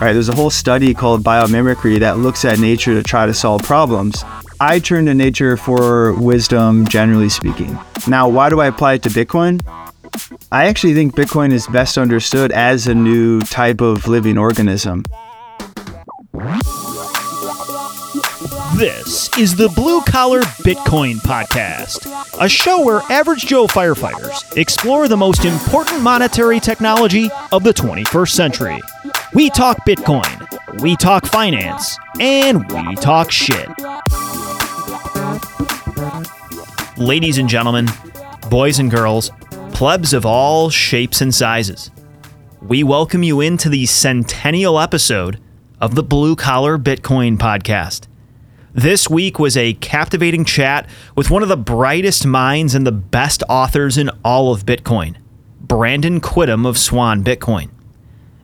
right? There's a whole study called biomimicry that looks at nature to try to solve problems. I turn to nature for wisdom, generally speaking. Now, why do I apply it to Bitcoin? I actually think Bitcoin is best understood as a new type of living organism. This is the Blue Collar Bitcoin Podcast, a show where average Joe firefighters explore the most important monetary technology of the 21st century. We talk Bitcoin, we talk finance, and we talk shit. Ladies and gentlemen, boys and girls, plebs of all shapes and sizes, we welcome you into the centennial episode of the Blue Collar Bitcoin Podcast. This week was a captivating chat with one of the brightest minds and the best authors in all of Bitcoin, Brandon Quittem of Swan Bitcoin.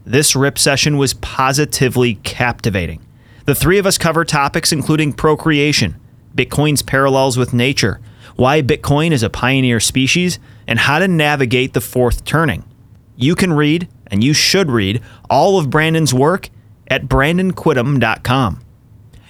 This RIP session was positively captivating. The three of us cover topics including procreation, Bitcoin's parallels with nature, why Bitcoin is a pioneer species, and how to navigate the fourth turning. You can read, and you should read, all of Brandon's work at brandonquittem.com.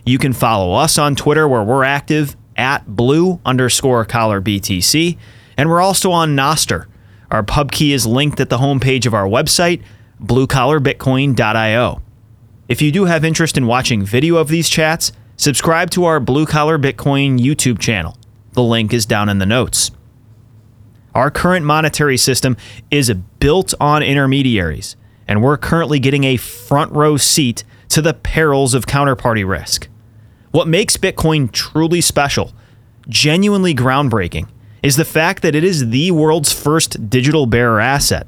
You can follow us on Twitter where we're active at blue underscore collar BTC. And we're also on Nostr. Our pub key is linked at the homepage of our website, bluecollarbitcoin.io. If you do have interest in watching video of these chats, subscribe to our Blue Collar Bitcoin YouTube channel. The link is down in the notes. Our current monetary system is built on intermediaries, and we're currently getting a front row seat to the perils of counterparty risk. What makes Bitcoin truly special, genuinely groundbreaking, is the fact that it is the world's first digital bearer asset,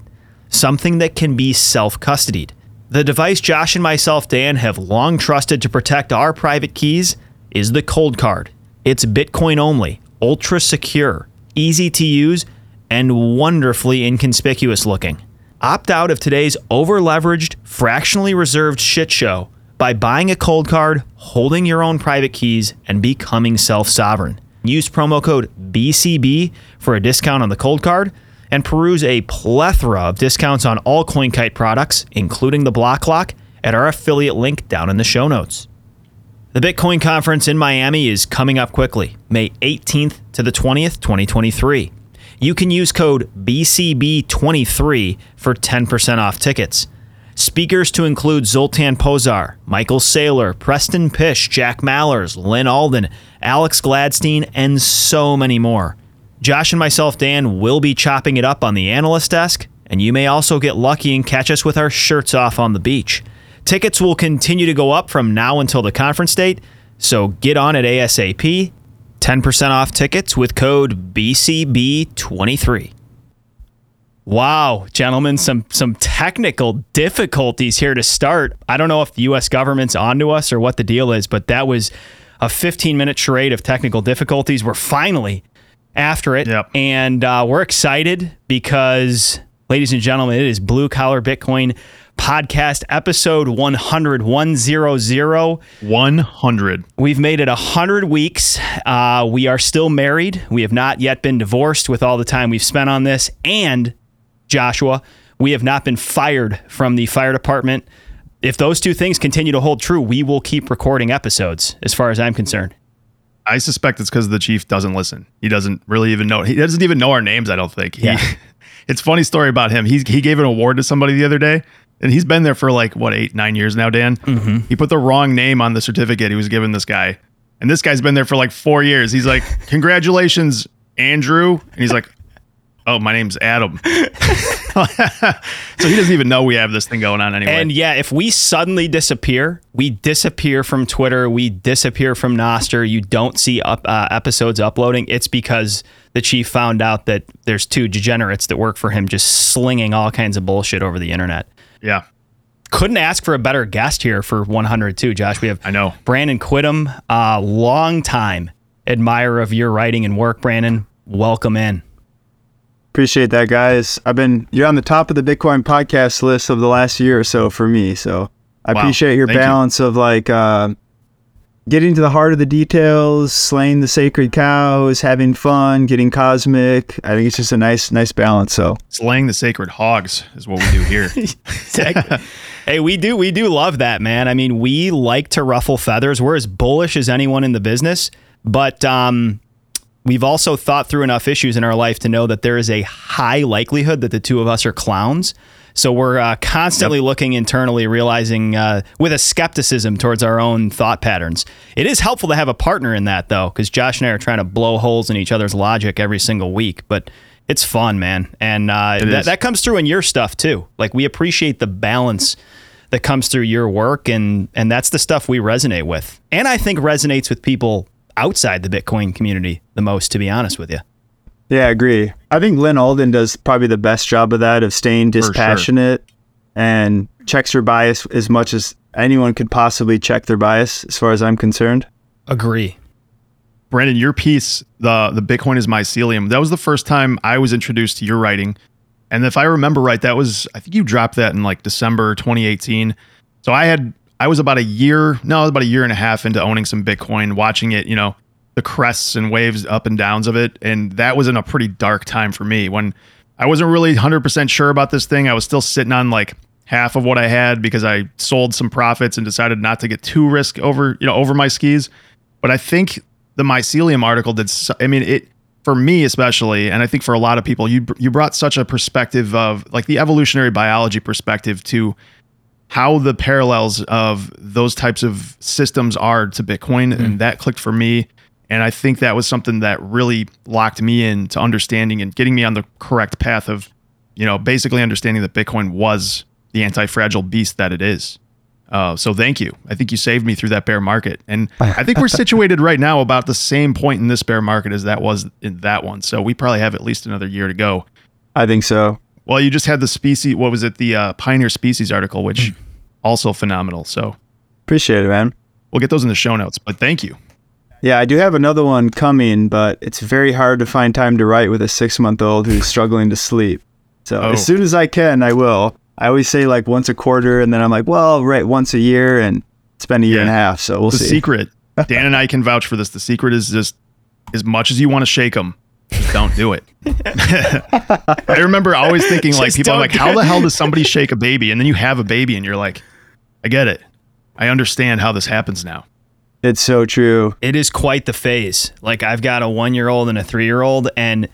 something that can be self custodied. The device Josh and myself, Dan, have long trusted to protect our private keys is the Coldcard. It's Bitcoin only, ultra secure, easy to use, and wonderfully inconspicuous looking. Opt out of today's over leveraged, fractionally reserved shit show by buying a Coldcard, holding your own private keys, and becoming self sovereign. Use promo code BCB for a discount on the Coldcard and peruse a plethora of discounts on all CoinKite products, including the BlockClock, at our affiliate link down in the show notes. The Bitcoin conference in Miami is coming up quickly, May 18th to the 20th, 2023. You can use code BCB23 for 10% off tickets. Speakers to include Zoltan Pozsar, Michael Saylor, Preston Pysh, Jack Mallers, Lynn Alden, Alex Gladstein, and so many more. Josh and myself, Dan, will be chopping it up on the analyst desk, and you may also get lucky and catch us with our shirts off on the beach. Tickets will continue to go up from now until the conference date, so get on it ASAP. 10% off tickets with code BCB23. Wow, gentlemen, some some technical difficulties here to start. I don't know if the US government's onto us or what the deal is, but that was a 15-minute charade of technical difficulties. We're finally after it. Yep. And uh, we're excited because, ladies and gentlemen, it is Blue Collar Bitcoin podcast episode 100 100 100. we've made it 100 weeks uh, we are still married we have not yet been divorced with all the time we've spent on this and joshua we have not been fired from the fire department if those two things continue to hold true we will keep recording episodes as far as i'm concerned I suspect it's because the chief doesn't listen. He doesn't really even know. He doesn't even know our names. I don't think. He, Yeah. it's a funny story about him. He he gave an award to somebody the other day, and he's been there for like what eight nine years now. Dan. Mm-hmm. He put the wrong name on the certificate he was giving this guy, and this guy's been there for like four years. He's like, "Congratulations, Andrew," and he's like, "Oh, my name's Adam." so he doesn't even know we have this thing going on anyway. And yeah, if we suddenly disappear, we disappear from Twitter, we disappear from Nostr, you don't see up, uh, episodes uploading, it's because the chief found out that there's two degenerates that work for him just slinging all kinds of bullshit over the internet. yeah, Couldn't ask for a better guest here for 100 too, Josh. We have I know. Brandon Quittem, a long time admirer of your writing and work, Brandon. Welcome in. Appreciate that, guys. I've been you're on the top of the Bitcoin podcast list of the last year or so for me. So I Wow. appreciate your Thank you. balance of like uh, getting to the heart of the details, slaying the sacred cows, having fun, getting cosmic. I think it's just a nice, nice balance. So Slaying the sacred hogs is what we do here. Exactly. hey, we do we do love that, man. I mean, we like to ruffle feathers. We're as bullish as anyone in the business, but um, we've also thought through enough issues in our life to know that there is a high likelihood that the two of us are clowns. So we're uh, constantly looking internally, realizing uh, with a skepticism towards our own thought patterns. It is helpful to have a partner in that, though, because Josh and I are trying to blow holes in each other's logic every single week. But it's fun, man, and uh, that comes through in your stuff too. Like we appreciate the balance that comes through your work, and and that's the stuff we resonate with, and I think resonates with people outside the Bitcoin community the most. To be honest with you. yeah, I agree. I think Lynn Alden does probably the best job of that of staying sure. dispassionate and checks her bias as much as anyone could possibly check their bias, as far as I'm concerned. Agree. Brandon, your piece, the the Bitcoin is mycelium, that was the first time I was introduced to your writing. And if I remember right, that was I think you dropped that in like December 2018. So I had I was about a year, no, I was about a year and a half into owning some Bitcoin, watching it, you know, the crests and waves up and downs of it. And that was in a pretty dark time for me when I wasn't really 100% sure about this thing. I was still sitting on like half of what I had because I sold some profits and decided not to get too risk over, you know, over my skis. But I think the mycelium article did so, I mean it for me especially and I think for a lot of people you you brought such a perspective of like the evolutionary biology perspective to how the parallels of those types of systems are to Bitcoin and that clicked for me and I think that was something that really locked me into understanding and getting me on the correct path of you know basically understanding that Bitcoin was the anti-fragile beast that it is. Uh, so thank you. I think you saved me through that bear market, and I think we're situated right now about the same point in this bear market as that was in that one. So we probably have at least another year to go. I think so. Well, you just had the species. What was it? The uh, Pioneer Species article, which also phenomenal. So Appreciate it, man. we'll get those in the show notes. But thank you. Yeah, I do have another one coming, but it's very hard to find time to write with a six month old who's struggling to sleep. So Oh. as soon as I can, I will. I always say like once a quarter, and then I'm like, well, right, once a year, and it's been a year and a half. So we'll the see. The secret, Dan and I can vouch for this. The secret is just as much as you want to shake them, just don't do it. I remember always thinking like Just people are don't like, how the hell does somebody shake a baby? And then you have a baby and you're like, I get it. I understand how this happens now. It's so true. It is quite the phase. Like I've got a one year old and a three year old, and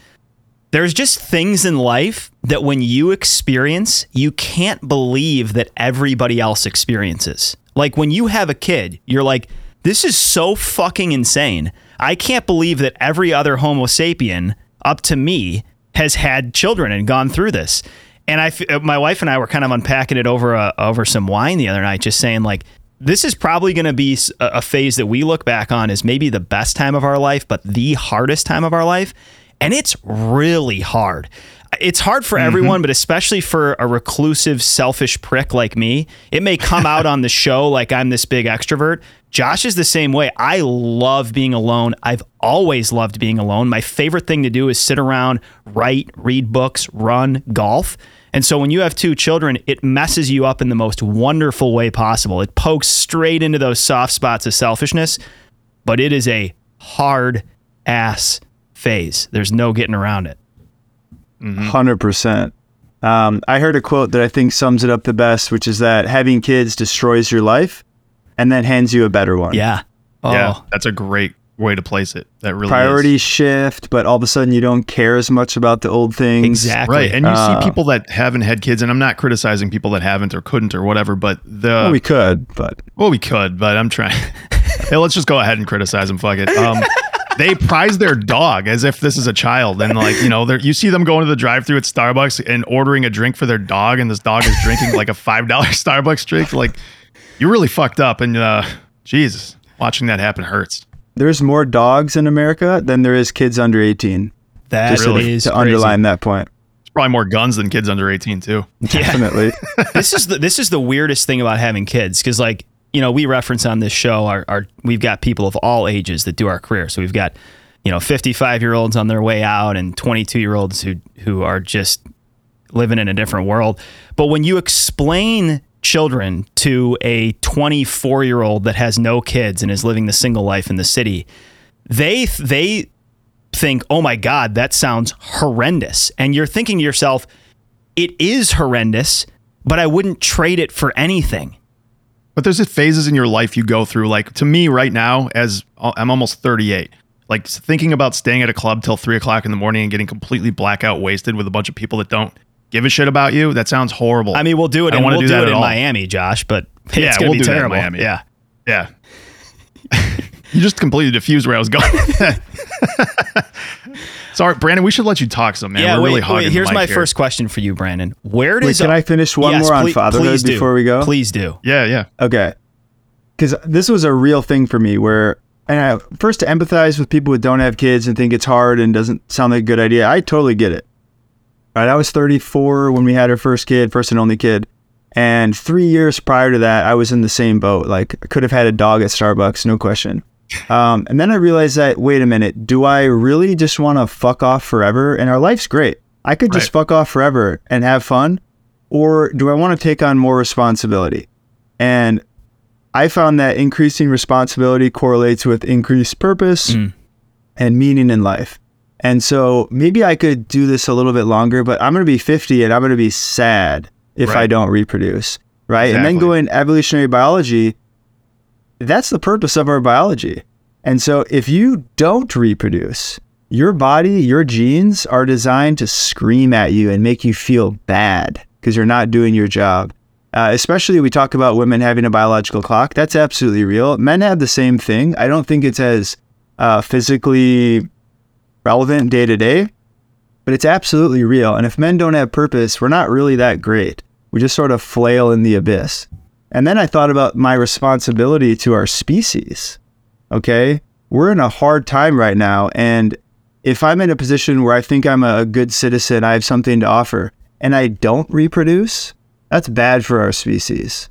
there's just things in life that when you experience, you can't believe that everybody else experiences. Like when you have a kid, you're like, this is so fucking insane. I can't believe that every other Homo sapien up to me has had children and gone through this. And I, uh, my wife and I were kind of unpacking it over a, over some wine the other night, just saying like, this is probably going to be a phase that we look back on as maybe the best time of our life, but the hardest time of our life. And it's really hard. It's hard for everyone, but especially for a reclusive, selfish prick like me. It may come out on the show like I'm this big extrovert. Josh is the same way. I love being alone. I've always loved being alone. My favorite thing to do is sit around, write, read books, run, golf. And so when you have two children, it messes you up in the most wonderful way possible. It pokes straight into those soft spots of selfishness, but it is a hard ass phase. There's no getting around it. 100%. Um, I heard a quote that I think sums it up the best, which is that having kids destroys your life and then hands you a better one. Yeah. Oh, Yeah, that's a great way to place it. That really Priorities is. shift, but all of a sudden you don't care as much about the old things. exactly. Right. And you Uh, see people that haven't had kids, and I'm not criticizing people that haven't or couldn't or whatever, but the Well, we could, but Well, we could, but I'm trying. hey, let's just go ahead and criticize them. Fuck it. Um, they prize their dog as if this is a child, and like you know, they're, you see them going to the drive-through at Starbucks and ordering a drink for their dog, and this dog is drinking like a five dollar Starbucks drink. Like, you're really fucked up, and uh, Jesus, watching that happen hurts. there's more dogs in America than there is kids under 18. that Just Really? is to crazy. underline that point. There's probably more guns than kids under 18 too. Definitely. this is the this is the weirdest thing about having kids because like you know we reference on this show our, our we've got people of all ages that do our career so we've got you know 55 year olds on their way out and 22 year olds who who are just living in a different world but when you explain children to a 24 year old that has no kids and is living the single life in the city, they they think, "Oh my God, that sounds horrendous," and you're thinking to yourself, "It is horrendous, but I wouldn't trade it for anything." But there's phases in your life you go through. Like to me, right now, as uh, I'm almost 38, like thinking about staying at a club till three o'clock in the morning and getting completely blackout wasted with a bunch of people that don't give a shit about you. That sounds horrible. I mean, we'll do it. I and wanna we'll do do, that it in all. Miami, Josh. But it's Yeah, gonna we'll be do that in terrible. Miami. Yeah. yeah. you just completely diffused where I was going. Sorry, Brandon. We should let you talk some, man. yeah. We're wait, really wait, hogging the here's mic my here. first question for you, Brandon. Where Wait, does can I finish one Yes, more on please- fatherhood please before we go? Please do. Yeah, yeah. Okay. Because this was a real thing for me where, and I first to empathize with people who don't have kids and think it's hard and doesn't sound like a good idea. I totally get it. Right. I was 34 when we had our first kid, first and only kid. And three years prior to that, I was in the same boat. Like, I could have had a dog at Starbucks, no question. Um, and then I realized that, wait a minute, do I really just want to fuck off forever? And our life's great. I could just Right. fuck off forever and have fun. Or do I want to take on more responsibility? And I found that increasing responsibility correlates with increased purpose Mm. and meaning in life. And so maybe I could do this a little bit longer, but I'm going to be 50 and I'm going to be sad if I don't reproduce. Right. And then Exactly. going evolutionary biology, that's the purpose of our biology. And so if you don't reproduce, your body, your genes are designed to scream at you and make you feel bad because you're not doing your job. Uh, especially we talk about women having a biological clock. That's absolutely real. Men have the same thing. I don't think it's as uh, physically relevant day to day, but it's absolutely real. And if men don't have purpose, we're not really that great. We just sort of flail in the abyss. And then I thought about my responsibility to our species. Okay. We're in a hard time right now. And if I'm in a position where I think I'm a good citizen, I have something to offer, and I don't reproduce, that's bad for our species.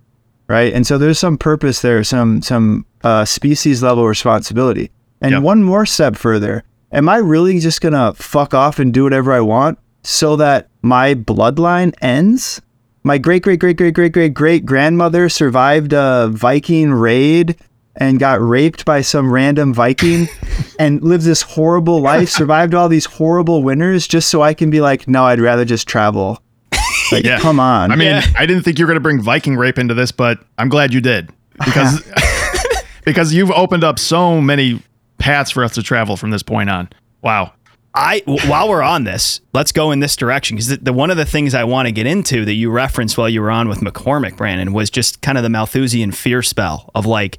Right. And so there's some purpose there, some some uh, species level responsibility. And Yep. one more step further, am I really just gonna fuck off and do whatever I want so that my bloodline ends? My great great great great great great great grandmother survived a Viking raid and got raped by some random Viking and lived this horrible life, survived all these horrible winters just so I can be like, no, I'd rather just travel. Like, Yeah. come on. I mean, Yeah. I didn't think you were going to bring Viking rape into this, but I'm glad you did uh-huh. because because you've opened up so many paths for us to travel from this point on. Wow. I while we're on this, let's go in this direction because the, the one of the things I want to get into that you referenced while you were on with McCormack, Brandon, was just kind of the Malthusian fear spell of like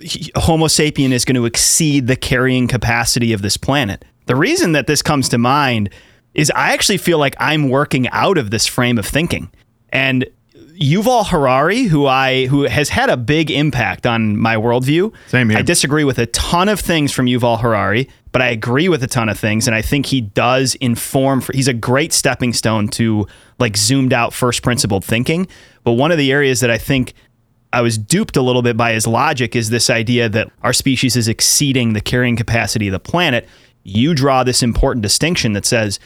he- Homo sapien is going to exceed the carrying capacity of this planet. The reason that this comes to mind is I actually feel like I'm working out of this frame of thinking, and Yuval Harari, who I who has had a big impact on my worldview. Same here. I disagree with a ton of things from Yuval Harari, but I agree with a ton of things, and I think he does inform. For, he's a great stepping stone to like zoomed out, first principled thinking. But one of the areas that I think I was duped a little bit by his logic is this idea that our species is exceeding the carrying capacity of the planet. You draw this important distinction that says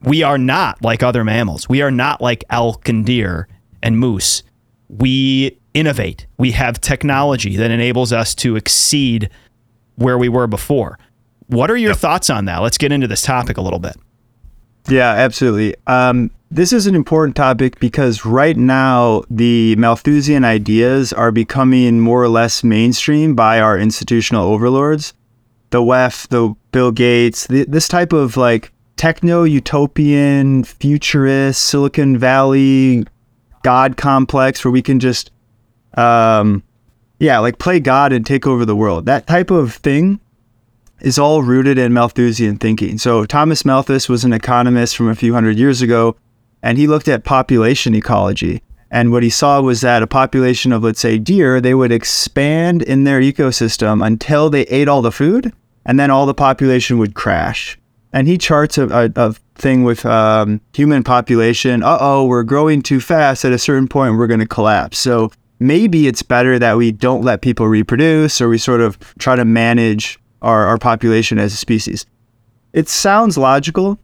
we are not like other mammals. We are not like elk and deer and moose. We innovate. We have technology that enables us to exceed where we were before. What are your thoughts on that? Let's get into this topic a little bit. Yeah, absolutely. Um, this is an important topic because right now the Malthusian ideas are becoming more or less mainstream by our institutional overlords. The WEF, the Bill Gates, th- this type of like techno utopian, futurist, Silicon Valley God complex where we can just, um, yeah, like play God and take over the world. That type of thing is all rooted in Malthusian thinking. So Thomas Malthus was an economist from a few hundred years ago, and he looked at population ecology. And what he saw was that a population of, let's say, deer, they would expand in their ecosystem until they ate all the food, and then all the population would crash. And he charts a, a, a thing with um, human population. Uh oh, we're growing too fast. At a certain point, we're going to collapse. So maybe it's better that we don't let people reproduce, or we sort of try to manage our, our population as a species. It sounds logical.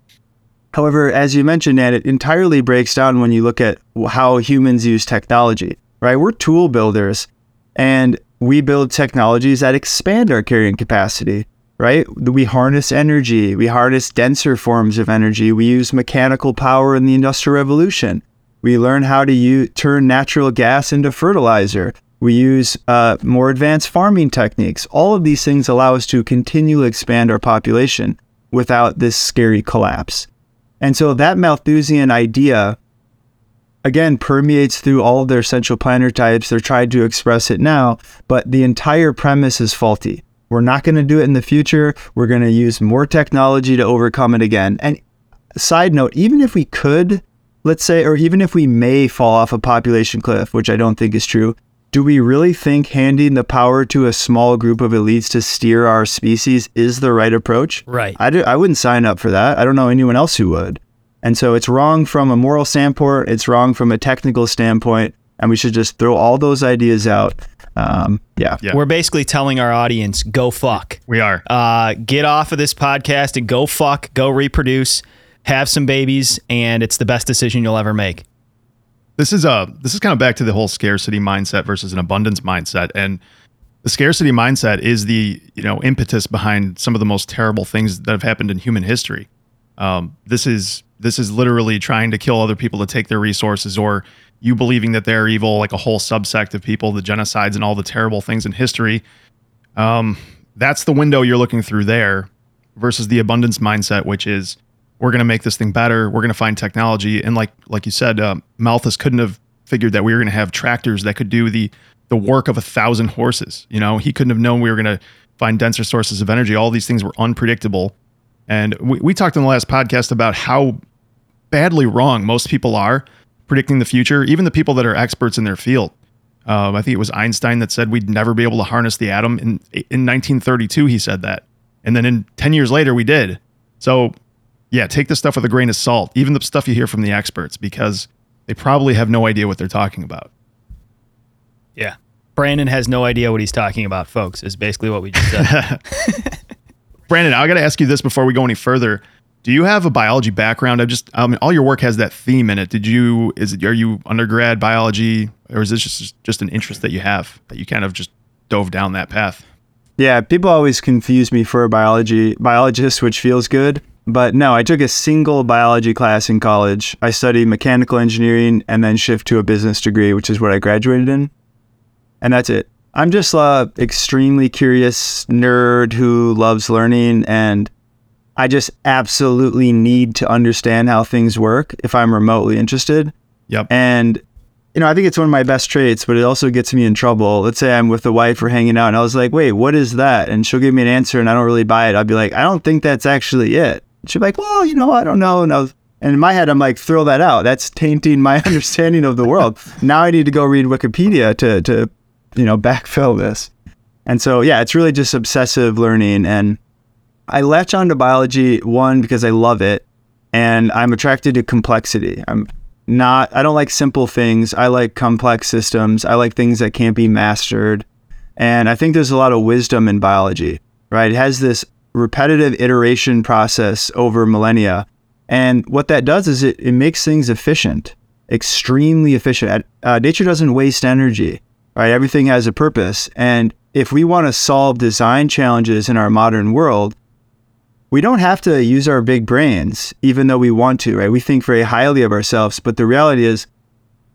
However, as you mentioned, Nat, it entirely breaks down when you look at how humans use technology. right? We're tool builders and we build technologies that expand our carrying capacity, right? We harness energy, we harness denser forms of energy, we use mechanical power in the Industrial Revolution. We learn how to use, turn natural gas into fertilizer. We use uh, more advanced farming techniques. All of these things allow us to continually expand our population without this scary collapse. And so that Malthusian idea, again, permeates through all of their central planner types. They're trying to express it now, but the entire premise is faulty. We're not going to do it in the future. We're going to use more technology to overcome it again. And side note, even if we could, let's say, or even if we may fall off a population cliff, which I don't think is true, do we really think handing the power to a small group of elites to steer our species is the right approach? Right. I, do, I wouldn't sign up for that. I don't know anyone else who would. And so it's wrong from a moral standpoint, it's wrong from a technical standpoint, and we should just throw all those ideas out. Um, yeah. Yeah. We're basically telling our audience, go fuck. We are. Uh, get off of this podcast and go fuck, go reproduce, have some babies, and it's the best decision you'll ever make. this is a this is kind of back to the whole scarcity mindset versus an abundance mindset and the scarcity mindset is the you know impetus behind some of the most terrible things that have happened in human history um, this is this is literally trying to kill other people to take their resources or you believing that they're evil like a whole subsect of people the genocides and all the terrible things in history um, that's the window you're looking through there versus the abundance mindset which is we're going to make this thing better. We're going to find technology. And like like you said, uh, Malthus couldn't have figured that we were going to have tractors that could do the the work of a thousand horses. You know, he couldn't have known we were going to find denser sources of energy. All these things were unpredictable. And we, we talked in the last podcast about how badly wrong most people are predicting the future, even the people that are experts in their field. Um, I think it was Einstein that said we'd never be able to harness the atom. In, in 1932, he said that. And then in 10 years later, we did. So yeah, take this stuff with a grain of salt, even the stuff you hear from the experts, because they probably have no idea what they're talking about. Yeah. Brandon has no idea what he's talking about, folks, is basically what we just said. Brandon, I got to ask you this before we go any further. Do you have a biology background? I just, I mean, all your work has that theme in it. Did you, is it, are you undergrad biology or is this just, just an interest that you have that you kind of just dove down that path? Yeah, people always confuse me for a biology biologist, which feels good. But no, I took a single biology class in college. I studied mechanical engineering and then shift to a business degree, which is what I graduated in. And that's it. I'm just a extremely curious nerd who loves learning and I just absolutely need to understand how things work if I'm remotely interested. Yep. And you know, I think it's one of my best traits, but it also gets me in trouble. Let's say I'm with a wife or hanging out and I was like, wait, what is that? And she'll give me an answer and I don't really buy it. I'll be like, I don't think that's actually it. She'll be like, well, you know, I don't know. And, I was, and in my head, I'm like, throw that out. That's tainting my understanding of the world. Now I need to go read Wikipedia to, to, you know, backfill this. And so, yeah, it's really just obsessive learning. And I latch onto biology, one, because I love it. And I'm attracted to complexity. I'm not, I don't like simple things. I like complex systems. I like things that can't be mastered. And I think there's a lot of wisdom in biology, right? It has this repetitive iteration process over millennia. And what that does is it, it makes things efficient, extremely efficient. Uh, nature doesn't waste energy, right? Everything has a purpose. And if we want to solve design challenges in our modern world, we don't have to use our big brains, even though we want to, right? We think very highly of ourselves, but the reality is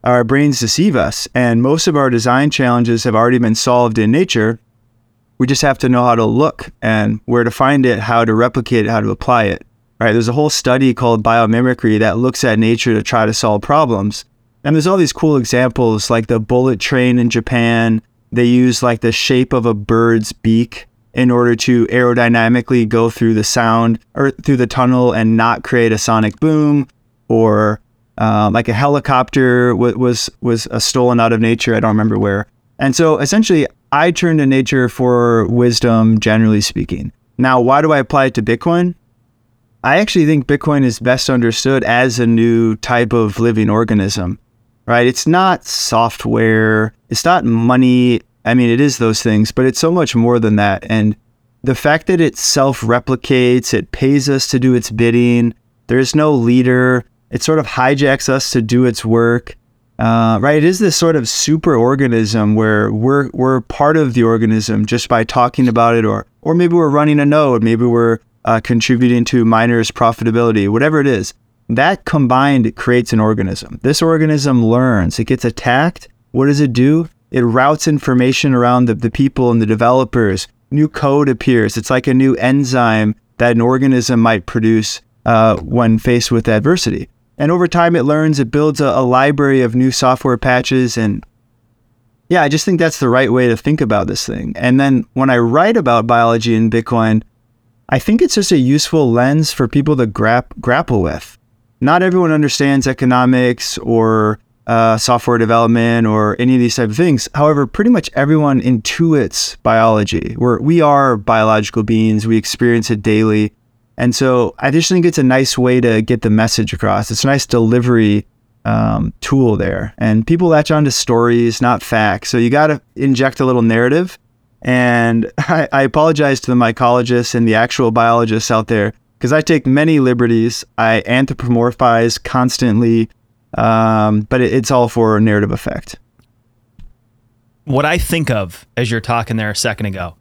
our brains deceive us. And most of our design challenges have already been solved in nature. We just have to know how to look and where to find it, how to replicate it, how to apply it. Right? There's a whole study called biomimicry that looks at nature to try to solve problems. And there's all these cool examples like the bullet train in Japan. They use like the shape of a bird's beak in order to aerodynamically go through the sound or through the tunnel and not create a sonic boom or uh, like a helicopter w- was was uh, stolen out of nature. I don't remember where. And so essentially, I turn to nature for wisdom, generally speaking. Now, why do I apply it to Bitcoin? I actually think Bitcoin is best understood as a new type of living organism, right? It's not software, it's not money. I mean, it is those things, but it's so much more than that. And the fact that it self replicates, it pays us to do its bidding, there's no leader, it sort of hijacks us to do its work. Uh, right, it is this sort of super organism where we're we're part of the organism just by talking about it, or or maybe we're running a node, maybe we're uh, contributing to miners' profitability, whatever it is. That combined creates an organism. This organism learns. It gets attacked. What does it do? It routes information around the, the people and the developers. New code appears. It's like a new enzyme that an organism might produce uh, when faced with adversity. And over time, it learns, it builds a, a library of new software patches. And yeah, I just think that's the right way to think about this thing. And then when I write about biology in Bitcoin, I think it's just a useful lens for people to grap- grapple with. Not everyone understands economics or uh, software development or any of these type of things. However, pretty much everyone intuits biology. We're, we are biological beings. We experience it daily. And so I just think it's a nice way to get the message across. It's a nice delivery um, tool there. And people latch on to stories, not facts. So you got to inject a little narrative and I, I apologize to the mycologists and the actual biologists out there because I take many liberties. I anthropomorphize constantly, um, but it, it's all for narrative effect. What I think of as you're talking there a second ago,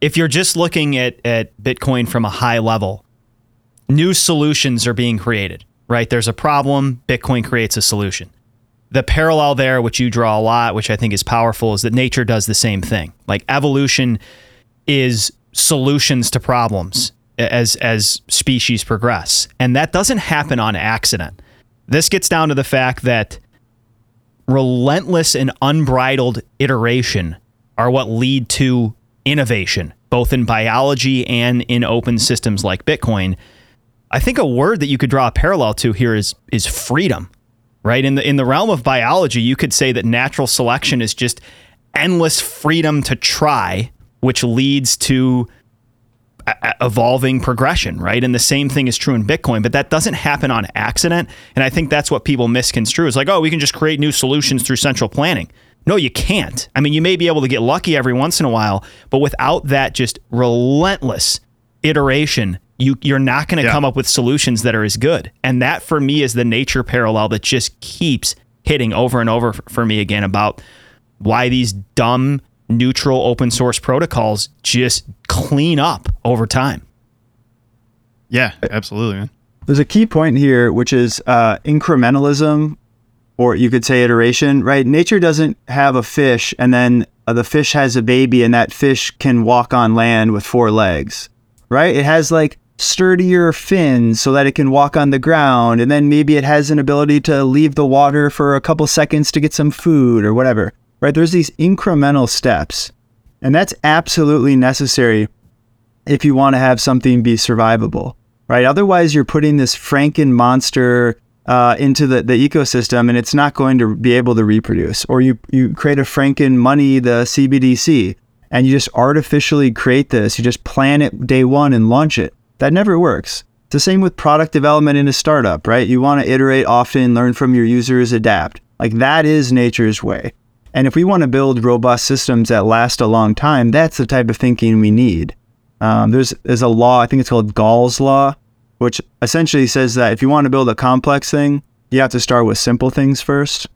if you're just looking at, at Bitcoin from a high level, new solutions are being created, right? There's a problem, Bitcoin creates a solution the parallel there, which you draw a lot, which I think is powerful, is that nature does the same thing. Like evolution is solutions to problems as as species progress, and that doesn't happen on accident. This gets down to the fact that relentless and unbridled iteration are what lead to innovation, both in biology and in open systems like Bitcoin. I think a word that you could draw a parallel to here is is freedom right? In the in the realm of biology, you could say that natural selection is just endless freedom to try, which leads to evolving progression, right? And the same thing is true in Bitcoin, but that doesn't happen on accident. And I think that's what people misconstrue. It's like, oh, we can just create new solutions through central planning. No, you can't. I mean, you may be able to get lucky every once in a while, but without that just relentless iteration you you're not going to yeah. come up with solutions that are as good. And that for me is the nature parallel that just keeps hitting over and over for me again about why these dumb neutral open source protocols just clean up over time. Yeah, absolutely, man. There's a key point here, which is uh, incrementalism, or you could say iteration, right? Nature doesn't have a fish and then uh, the fish has a baby and that fish can walk on land with four legs, right? It has like sturdier fins so that it can walk on the ground. And then maybe it has an ability to leave the water for a couple seconds to get some food or whatever, right? There's these incremental steps. And that's absolutely necessary if you want to have something be survivable, right? Otherwise, you're putting this Franken monster uh, into the, the ecosystem and it's not going to be able to reproduce. Or you, you create a Franken money, the CBDC, and you just artificially create this. You just plan it day one and launch it. That never works. It's the same with product development in a startup, right? You want to iterate often, learn from your users, adapt. Like that is nature's way. And if we want to build robust systems that last a long time, that's the type of thinking we need. Um, there's there's a law, I think it's called Gall's law, which essentially says that if you want to build a complex thing, you have to start with simple things first.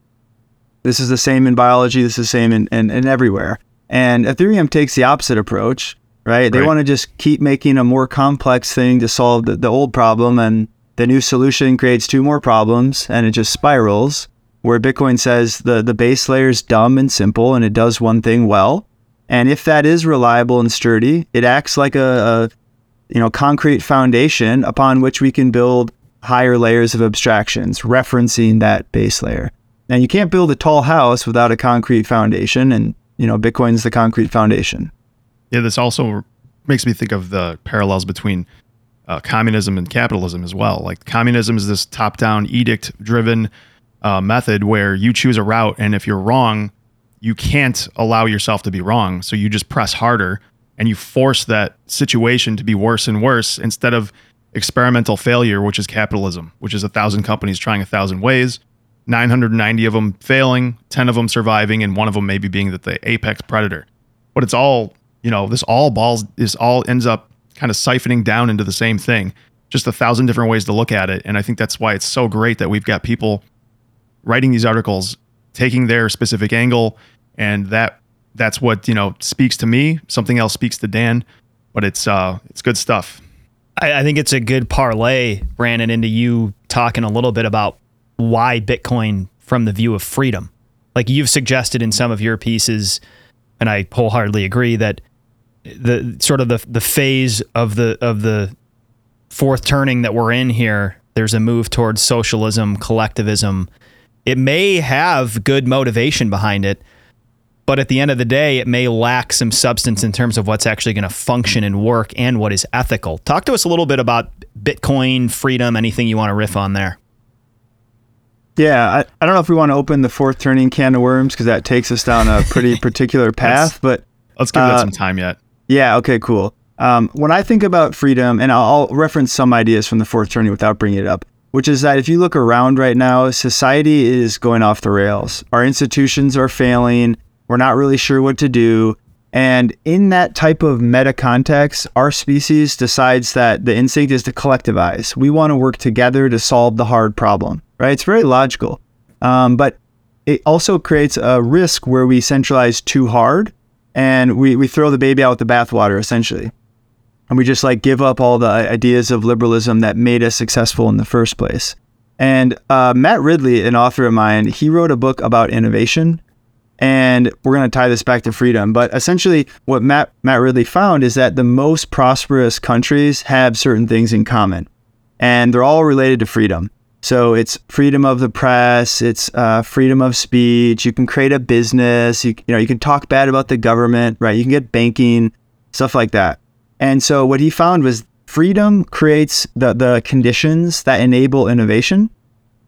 This is the same in biology. This is the same in, in, in everywhere. And Ethereum takes the opposite approach right? They right. want to just keep making a more complex thing to solve the, the old problem, and the new solution creates two more problems, and it just spirals. Where Bitcoin says the, the base layer is dumb and simple, and it does one thing well. And if that is reliable and sturdy, it acts like a, a you know concrete foundation upon which we can build higher layers of abstractions, referencing that base layer. And you can't build a tall house without a concrete foundation, and you know Bitcoin's the concrete foundation. Yeah, this also makes me think of the parallels between uh, communism and capitalism as well. Like communism is this top-down, edict-driven uh, method where you choose a route, and if you're wrong, you can't allow yourself to be wrong. So you just press harder, and you force that situation to be worse and worse instead of experimental failure, which is capitalism, which is a thousand companies trying a thousand ways, 990 of them failing, 10 of them surviving, and one of them maybe being that the apex predator. But it's all you know, this all balls is all ends up kind of siphoning down into the same thing. Just a thousand different ways to look at it. And I think that's why it's so great that we've got people writing these articles taking their specific angle, and that that's what you know speaks to me. Something else speaks to Dan, but it's uh it's good stuff. I, I think it's a good parlay, Brandon, into you talking a little bit about why Bitcoin from the view of freedom. Like you've suggested in some of your pieces, and I wholeheartedly agree that the sort of the the phase of the of the fourth turning that we're in here, there's a move towards socialism, collectivism. It may have good motivation behind it, but at the end of the day, it may lack some substance in terms of what's actually going to function and work and what is ethical. Talk to us a little bit about Bitcoin, freedom, anything you want to riff on there. Yeah, I, I don't know if we want to open the fourth turning can of worms because that takes us down a pretty particular path, but let's give uh, that some time yet. Yeah, okay, cool. Um, when I think about freedom, and I'll, I'll reference some ideas from the fourth turning without bringing it up, which is that if you look around right now, society is going off the rails. Our institutions are failing. We're not really sure what to do. And in that type of meta context, our species decides that the instinct is to collectivize. We want to work together to solve the hard problem, right? It's very logical. Um, but it also creates a risk where we centralize too hard and we, we throw the baby out with the bathwater, essentially. And we just like give up all the ideas of liberalism that made us successful in the first place. And uh, Matt Ridley, an author of mine, he wrote a book about innovation and we're going to tie this back to freedom. But essentially, what Matt, Matt Ridley found is that the most prosperous countries have certain things in common, and they're all related to freedom. So it's freedom of the press, it's uh, freedom of speech. You can create a business. You, you know you can talk bad about the government, right? You can get banking, stuff like that. And so what he found was freedom creates the the conditions that enable innovation,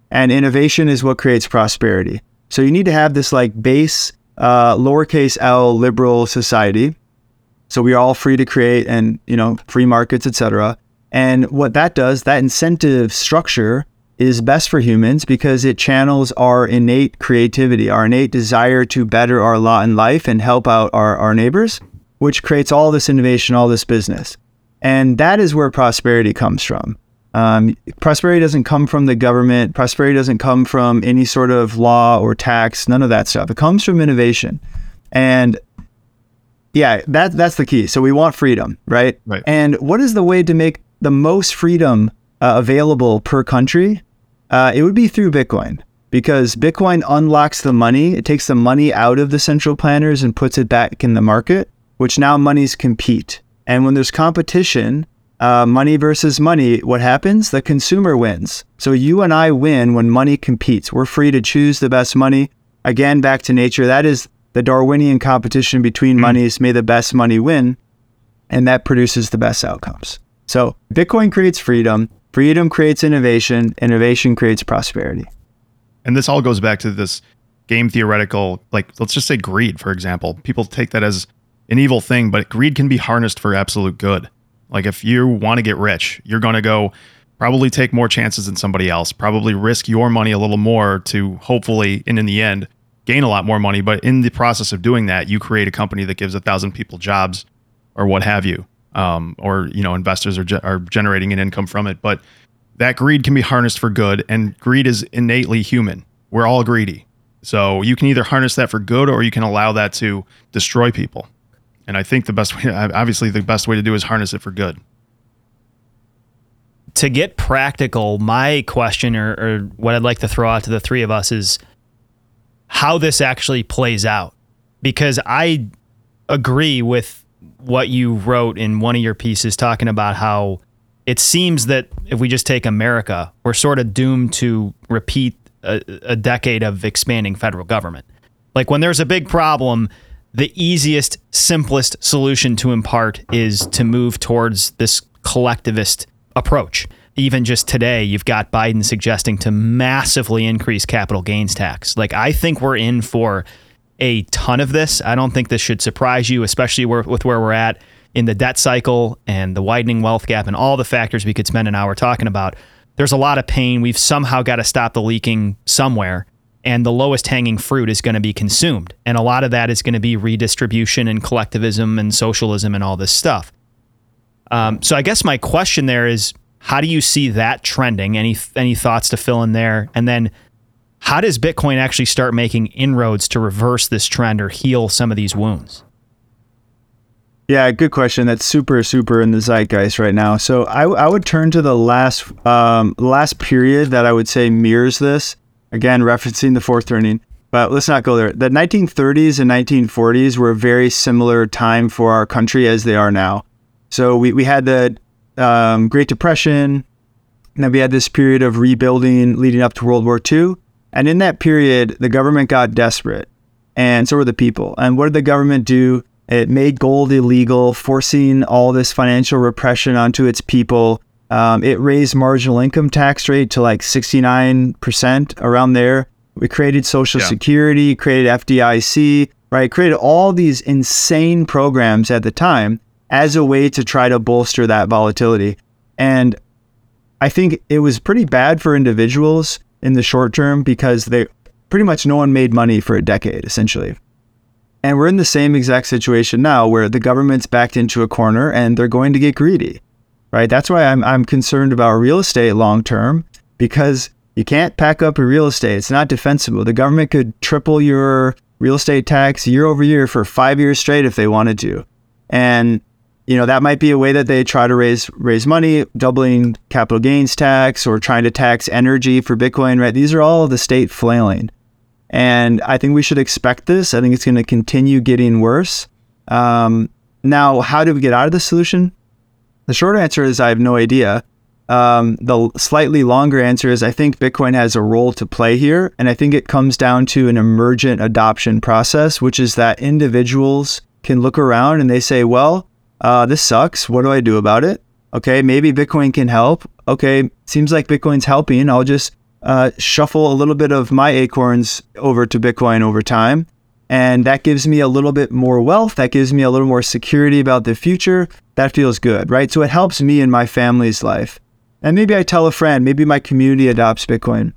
and innovation is what creates prosperity. So you need to have this like base uh, lowercase l liberal society. So we are all free to create and you know free markets, etc. And what that does, that incentive structure is best for humans because it channels our innate creativity, our innate desire to better our lot in life and help out our, our neighbors, which creates all this innovation, all this business. And that is where prosperity comes from. Um, prosperity doesn't come from the government. Prosperity doesn't come from any sort of law or tax. None of that stuff. It comes from innovation, and yeah, that that's the key. So we want freedom, right? Right. And what is the way to make the most freedom uh, available per country? Uh, it would be through Bitcoin because Bitcoin unlocks the money. It takes the money out of the central planners and puts it back in the market, which now monies compete. And when there's competition, uh, money versus money, what happens? The consumer wins. So you and I win when money competes. We're free to choose the best money. Again, back to nature. That is the Darwinian competition between mm. monies. May the best money win. And that produces the best outcomes. So Bitcoin creates freedom. Freedom creates innovation. Innovation creates prosperity. And this all goes back to this game theoretical, like, let's just say greed, for example. People take that as an evil thing, but greed can be harnessed for absolute good. Like if you want to get rich, you're going to go probably take more chances than somebody else, probably risk your money a little more to hopefully, and in the end, gain a lot more money. But in the process of doing that, you create a company that gives a thousand people jobs or what have you. Um, or, you know, investors are, ge- are generating an income from it. But that greed can be harnessed for good, and greed is innately human. We're all greedy. So you can either harness that for good or you can allow that to destroy people. And I think the best way, obviously, the best way to do is harness it for good. To get practical, my question or, or what I'd like to throw out to the three of us is how this actually plays out. Because I agree with what you wrote in one of your pieces talking about how it seems that if we just take America, we're sort of doomed to repeat a, a, decade of expanding federal government. Like when there's a big problem, the easiest, simplest solution to impart is to move towards this collectivist approach. Even just today, you've got Biden suggesting to massively increase capital gains tax. Like, I think we're in for a ton of this. I don't think this should surprise you, especially with where we're at in the debt cycle and the widening wealth gap and all the factors we could spend an hour talking about. There's a lot of pain. We've somehow got to stop the leaking somewhere and the lowest hanging fruit is going to be consumed. And a lot of that is going to be redistribution and collectivism and socialism and all this stuff. Um, so I guess my question there is, how do you see that trending? Any any thoughts to fill in there? And then, how does Bitcoin actually start making inroads to reverse this trend or heal some of these wounds? Yeah, good question. That's super, super in the zeitgeist right now. So I, I would turn to the last um, last period that I would say mirrors this. Again, referencing the fourth turning, but let's not go there. The 1930s and 1940s were a very similar time for our country as they are now. So we, we had the um, Great Depression, and then we had this period of rebuilding leading up to World War II. And in that period, the government got desperate, and so were the people. And what did the government do? It made gold illegal, forcing all this financial repression onto its people. Um, it raised marginal income tax rate to like 69% around there. We created Social yeah. Security, created FDIC, right? Created all these insane programs at the time as a way to try to bolster that volatility. And I think it was pretty bad for individuals in the short term because they pretty much no one made money for a decade, essentially. And we're in the same exact situation now where the government's backed into a corner and they're going to get greedy, right? That's why I'm, I'm concerned about real estate long term because you can't pack up a real estate. It's not defensible. The government could triple your real estate tax year over year for five years straight if they wanted to. And you know that might be a way that they try to raise raise money, doubling capital gains tax or trying to tax energy for Bitcoin. Right? These are all the state flailing. And I think we should expect this. I think it's going to continue getting worse. Um, now, how do we get out of the solution? The short answer is I have no idea. Um, the slightly longer answer is I think Bitcoin has a role to play here. And I think it comes down to an emergent adoption process, which is that individuals can look around and they say, well, uh, this sucks. What do I do about it? Okay, maybe Bitcoin can help. Okay, seems like Bitcoin's helping. I'll just uh, shuffle a little bit of my acorns over to Bitcoin over time. And that gives me a little bit more wealth. That gives me a little more security about the future. That feels good, right? So it helps me in my family's life. And maybe I tell a friend, maybe my community adopts Bitcoin.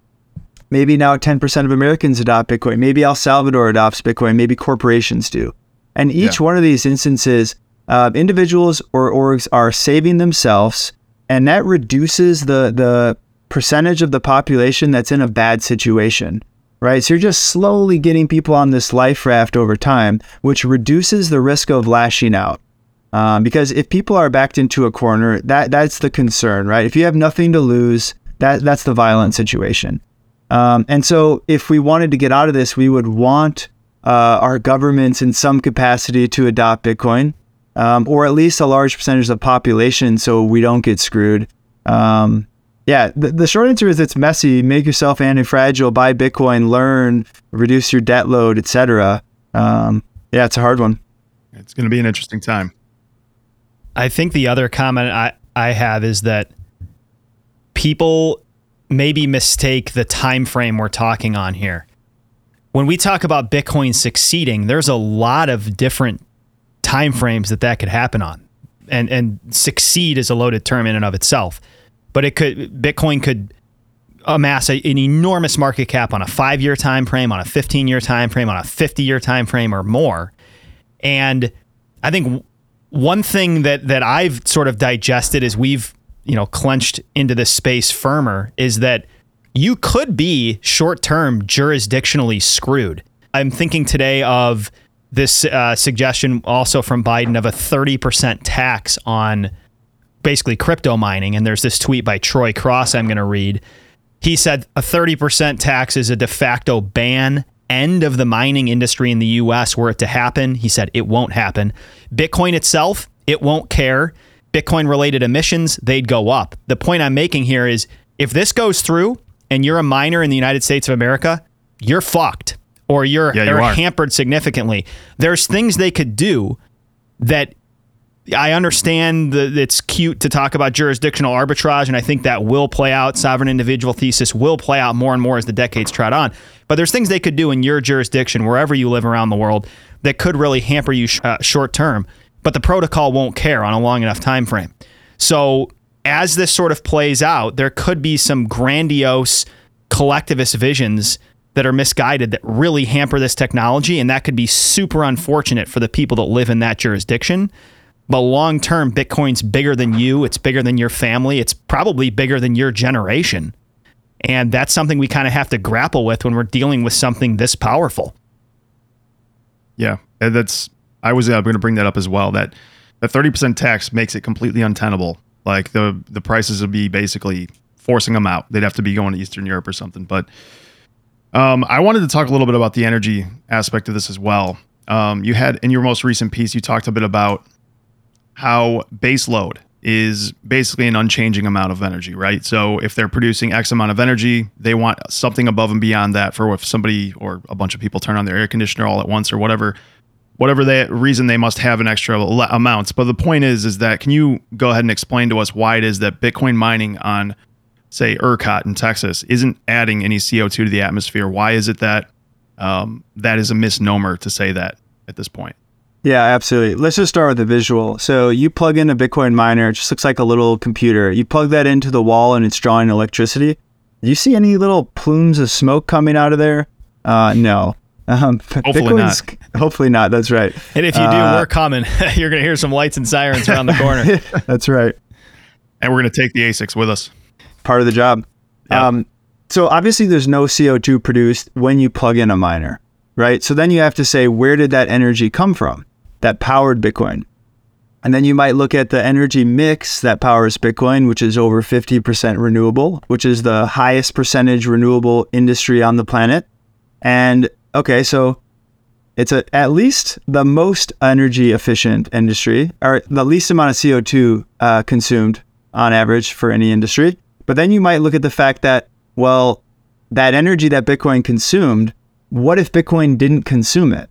Maybe now 10% of Americans adopt Bitcoin. Maybe El Salvador adopts Bitcoin. Maybe corporations do. And each yeah. one of these instances, uh, individuals or orgs are saving themselves, and that reduces the the percentage of the population that's in a bad situation, right? So you're just slowly getting people on this life raft over time, which reduces the risk of lashing out. Um, because if people are backed into a corner, that that's the concern, right? If you have nothing to lose, that that's the violent situation. Um, and so, if we wanted to get out of this, we would want uh, our governments in some capacity to adopt Bitcoin, um, or at least a large percentage of the population, so we don't get screwed. Um, yeah, the, the short answer is it's messy. Make yourself anti-fragile, buy Bitcoin, learn, reduce your debt load, etc. Um, yeah, it's a hard one. It's going to be an interesting time. I think the other comment I, I have is that people maybe mistake the time frame we're talking on here. When we talk about Bitcoin succeeding, there's a lot of different time frames that that could happen on. And and succeed is a loaded term in and of itself but it could Bitcoin could amass a, an enormous market cap on a five year time frame, on a 15 year time frame, on a 50 year time frame or more. And I think one thing that that I've sort of digested as we've you know clenched into this space firmer is that you could be short term jurisdictionally screwed. I'm thinking today of this uh, suggestion also from Biden of a 30% tax on basically crypto mining. And there's this tweet by Troy Cross I'm going to read. He said a 30% tax is a de facto ban end of the mining industry in the US were it to happen. He said it won't happen. Bitcoin itself, it won't care. Bitcoin related emissions, they'd go up. The point I'm making here is if this goes through and you're a miner in the United States of America, you're fucked or you're, yeah, you hampered significantly. There's things they could do that I understand that it's cute to talk about jurisdictional arbitrage, and I think that will play out. Sovereign individual thesis will play out more and more as the decades trot on. But there's things they could do in your jurisdiction, wherever you live around the world, that could really hamper you sh- uh, short term. But the protocol won't care on a long enough time frame. So as this sort of plays out, there could be some grandiose collectivist visions that are misguided that really hamper this technology, and that could be super unfortunate for the people that live in that jurisdiction. But long term, Bitcoin's bigger than you. It's bigger than your family. It's probably bigger than your generation. And that's something we kind of have to grapple with when we're dealing with something this powerful. Yeah, that's I was uh, going to bring that up as well. That that thirty percent tax makes it completely untenable. Like the the prices would be basically forcing them out. They'd have to be going to Eastern Europe or something. But um, I wanted to talk a little bit about the energy aspect of this as well. Um, you had in your most recent piece, you talked a bit about how base load is basically an unchanging amount of energy, right? So if they're producing X amount of energy, they want something above and beyond that for if somebody or a bunch of people turn on their air conditioner all at once or whatever, whatever the reason they must have an extra amounts. But the point is, is that can you go ahead and explain to us why it is that Bitcoin mining on, say, ERCOT in Texas isn't adding any CO2 to the atmosphere? Why is it that um, that is a misnomer to say that at this point? Yeah, absolutely. Let's just start with the visual. So you plug in a Bitcoin miner, it just looks like a little computer. You plug that into the wall and it's drawing electricity. Do you see any little plumes of smoke coming out of there? Uh, no. Um, hopefully Bitcoin's, not. Hopefully not. That's right. And if you do, uh, we're coming. You're going to hear some lights and sirens around the corner. that's right. And we're going to take the ASICs with us. Part of the job. Um, so obviously, there's no CO2 produced when you plug in a miner, right? So then you have to say, where did that energy come from? That powered Bitcoin. And then you might look at the energy mix that powers Bitcoin, which is over 50% renewable, which is the highest percentage renewable industry on the planet. And okay, so it's a, at least the most energy efficient industry, or the least amount of CO2 uh, consumed on average for any industry. But then you might look at the fact that, well, that energy that Bitcoin consumed, what if Bitcoin didn't consume it?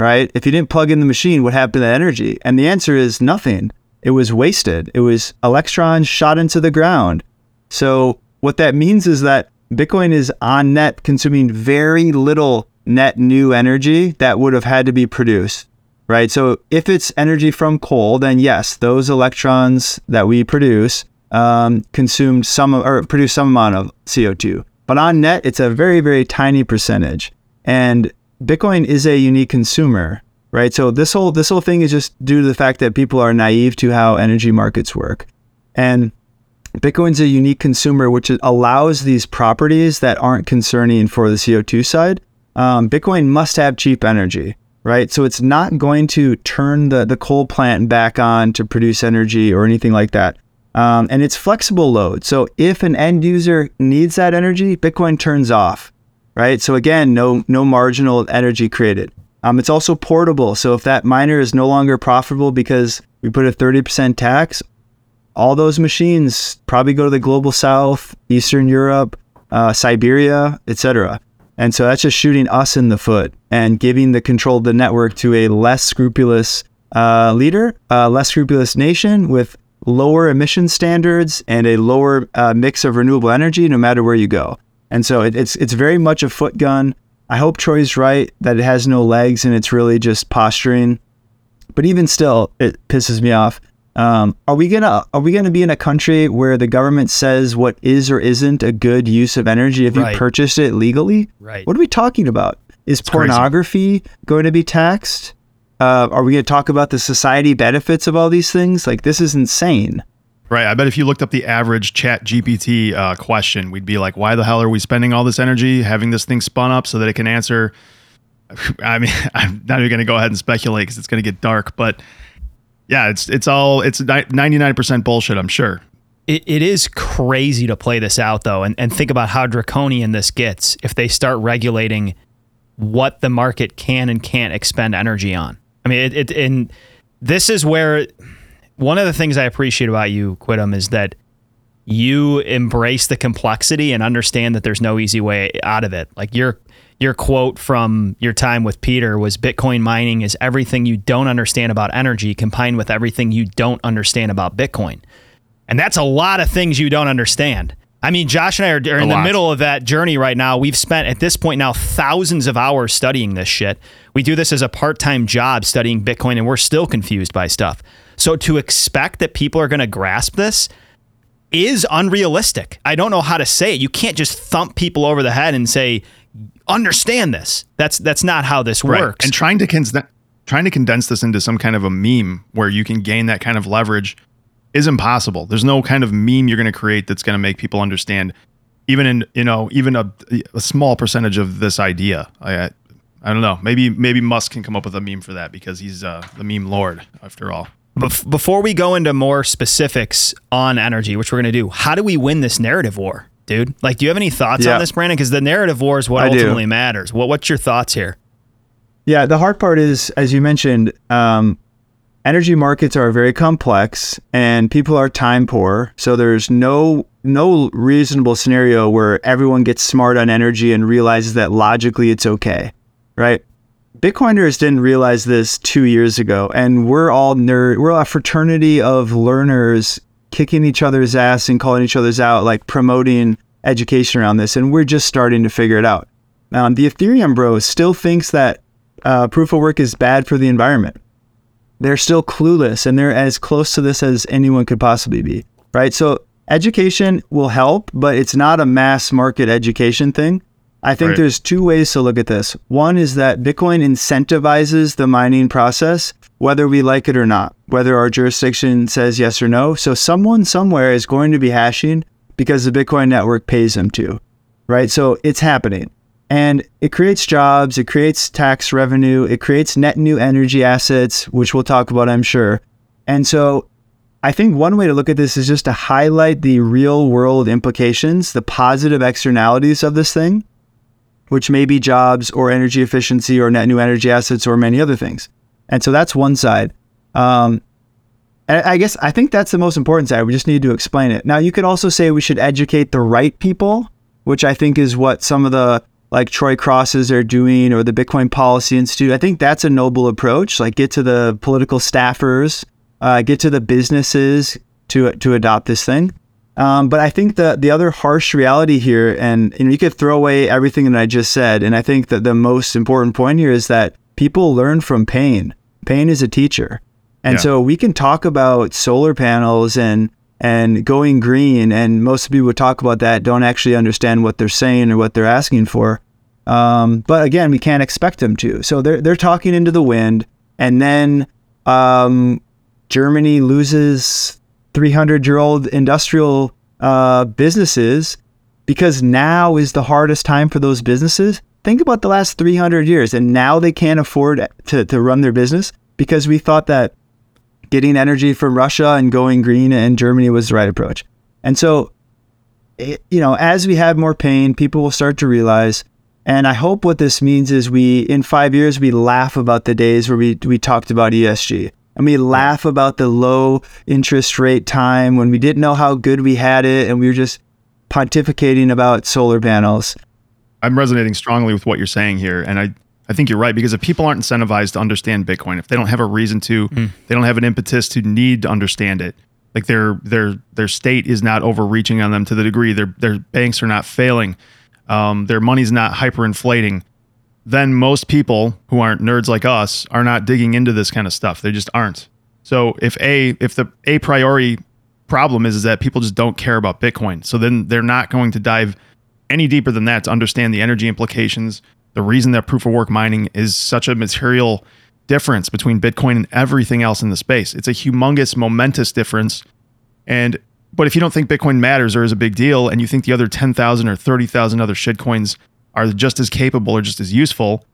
Right? If you didn't plug in the machine, what happened to the energy? And the answer is nothing. It was wasted. It was electrons shot into the ground. So what that means is that Bitcoin is on net consuming very little net new energy that would have had to be produced, right? So if it's energy from coal, then yes, those electrons that we produce um, consumed some or produce some amount of CO2. But on net, it's a very, very tiny percentage. And Bitcoin is a unique consumer, right? So this whole this whole thing is just due to the fact that people are naive to how energy markets work. And Bitcoin's a unique consumer, which allows these properties that aren't concerning for the CO2 side. Um, Bitcoin must have cheap energy, right? So it's not going to turn the, the coal plant back on to produce energy or anything like that. Um, and it's flexible load. So if an end user needs that energy, Bitcoin turns off right? So again, no no marginal energy created. Um, it's also portable. So if that miner is no longer profitable because we put a 30% tax, all those machines probably go to the global south, Eastern Europe, uh, Siberia, etc. And so that's just shooting us in the foot and giving the control of the network to a less scrupulous uh, leader, a less scrupulous nation with lower emission standards and a lower uh, mix of renewable energy no matter where you go. And so it, it's it's very much a foot gun. I hope Troy's right that it has no legs and it's really just posturing. But even still, it pisses me off. Um, are we gonna are we gonna be in a country where the government says what is or isn't a good use of energy if right. you purchased it legally? Right. What are we talking about? Is it's pornography crazy. going to be taxed? Uh, are we going to talk about the society benefits of all these things? Like this is insane. Right. I bet if you looked up the average chat GPT uh, question, we'd be like, why the hell are we spending all this energy having this thing spun up so that it can answer? I mean, I'm not even going to go ahead and speculate because it's going to get dark, but yeah, it's, it's all, it's 99% bullshit, I'm sure. It, it is crazy to play this out though. And, and think about how draconian this gets if they start regulating what the market can and can't expend energy on. I mean, it, it and this is where one of the things I appreciate about you, Quittem, is that you embrace the complexity and understand that there's no easy way out of it. Like your your quote from your time with Peter was Bitcoin mining is everything you don't understand about energy combined with everything you don't understand about Bitcoin. And that's a lot of things you don't understand. I mean, Josh and I are, are in the middle of that journey right now. We've spent at this point now thousands of hours studying this shit. We do this as a part time job studying Bitcoin, and we're still confused by stuff. So to expect that people are going to grasp this is unrealistic. I don't know how to say it. You can't just thump people over the head and say, "Understand this." That's that's not how this right. works. And trying to cons- trying to condense this into some kind of a meme where you can gain that kind of leverage is impossible. There's no kind of meme you're going to create that's going to make people understand even in you know even a, a small percentage of this idea. I I don't know. Maybe maybe Musk can come up with a meme for that because he's uh, the meme lord after all. Bef- before we go into more specifics on energy, which we're going to do, how do we win this narrative war, dude? Like, do you have any thoughts Yeah. on this, Brandon? Because the narrative war is what I do. ultimately matters. What What's your thoughts here? Yeah, the hard part is, as you mentioned, um, energy markets are very complex, and people are time poor. So there's no no reasonable scenario where everyone gets smart on energy and realizes that logically it's okay, right? Bitcoiners didn't realize this two years ago, and we're all nerd. We're a fraternity of learners kicking each other's ass and calling each other's out, like promoting education around this, and we're just starting to figure it out. Um, the Ethereum bro still thinks that uh, proof of work is bad for the environment. They're still clueless, and they're as close to this as anyone could possibly be, right? So education will help, but it's not a mass market education thing. I think Right. there's two ways to look at this. One is that Bitcoin incentivizes the mining process, whether we like it or not, whether our jurisdiction says yes or no. So someone somewhere is going to be hashing because the Bitcoin network pays them to, right? So it's happening. And it creates jobs, it creates tax revenue, it creates net new energy assets, which we'll talk about, I'm sure. And so I think one way to look at this is just to highlight the real world implications, the positive externalities of this thing, which may be jobs or energy efficiency or net new energy assets or many other things. And so that's one side. Um, and I guess I think that's the most important side. We just need to explain it. Now, you could also say we should educate the right people, which I think is what some of the like Troy Crosses are doing or the Bitcoin Policy Institute. I think that's a noble approach. Like get to the political staffers, uh, get to the businesses to to adopt this thing. Um, but I think the the other harsh reality here, and you, know, you could throw away everything that I just said, and I think that the most important point here is that people learn from pain. Pain is a teacher, and Yeah. so we can talk about solar panels and and going green, and most people who talk about that don't actually understand what they're saying or what they're asking for. Um, but again, we can't expect them to. So they're they're talking into the wind, and then um, Germany loses 300 year old industrial uh, businesses because now is the hardest time for those businesses. Think about the last 300 years, and now they can't afford to, to run their business because we thought that getting energy from Russia and going green in Germany was the right approach. And so, it, you know, as we have more pain, people will start to realize. And I hope what this means is we, in five years, we laugh about the days where we, we talked about ESG. And we laugh about the low interest rate time when we didn't know how good we had it and we were just pontificating about solar panels. I'm resonating strongly with what you're saying here, and I I think you're right because if people aren't incentivized to understand Bitcoin, if they don't have a reason to, they don't have an impetus to need to understand it. Like their their their state is not overreaching on them to the degree their their banks are not failing, um, their money's not hyperinflating. Then most people who aren't nerds like us are not digging into this kind of stuff. They just aren't. So if a if the a priori problem is, is that people just don't care about Bitcoin, so then they're not going to dive any deeper than that to understand the energy implications, the reason that proof of work mining is such a material difference between Bitcoin and everything else in the space. It's a humongous, momentous difference. And but if you don't think Bitcoin matters or is a big deal, and you think the other ten thousand or thirty thousand other shitcoins are just as capable or just as useful,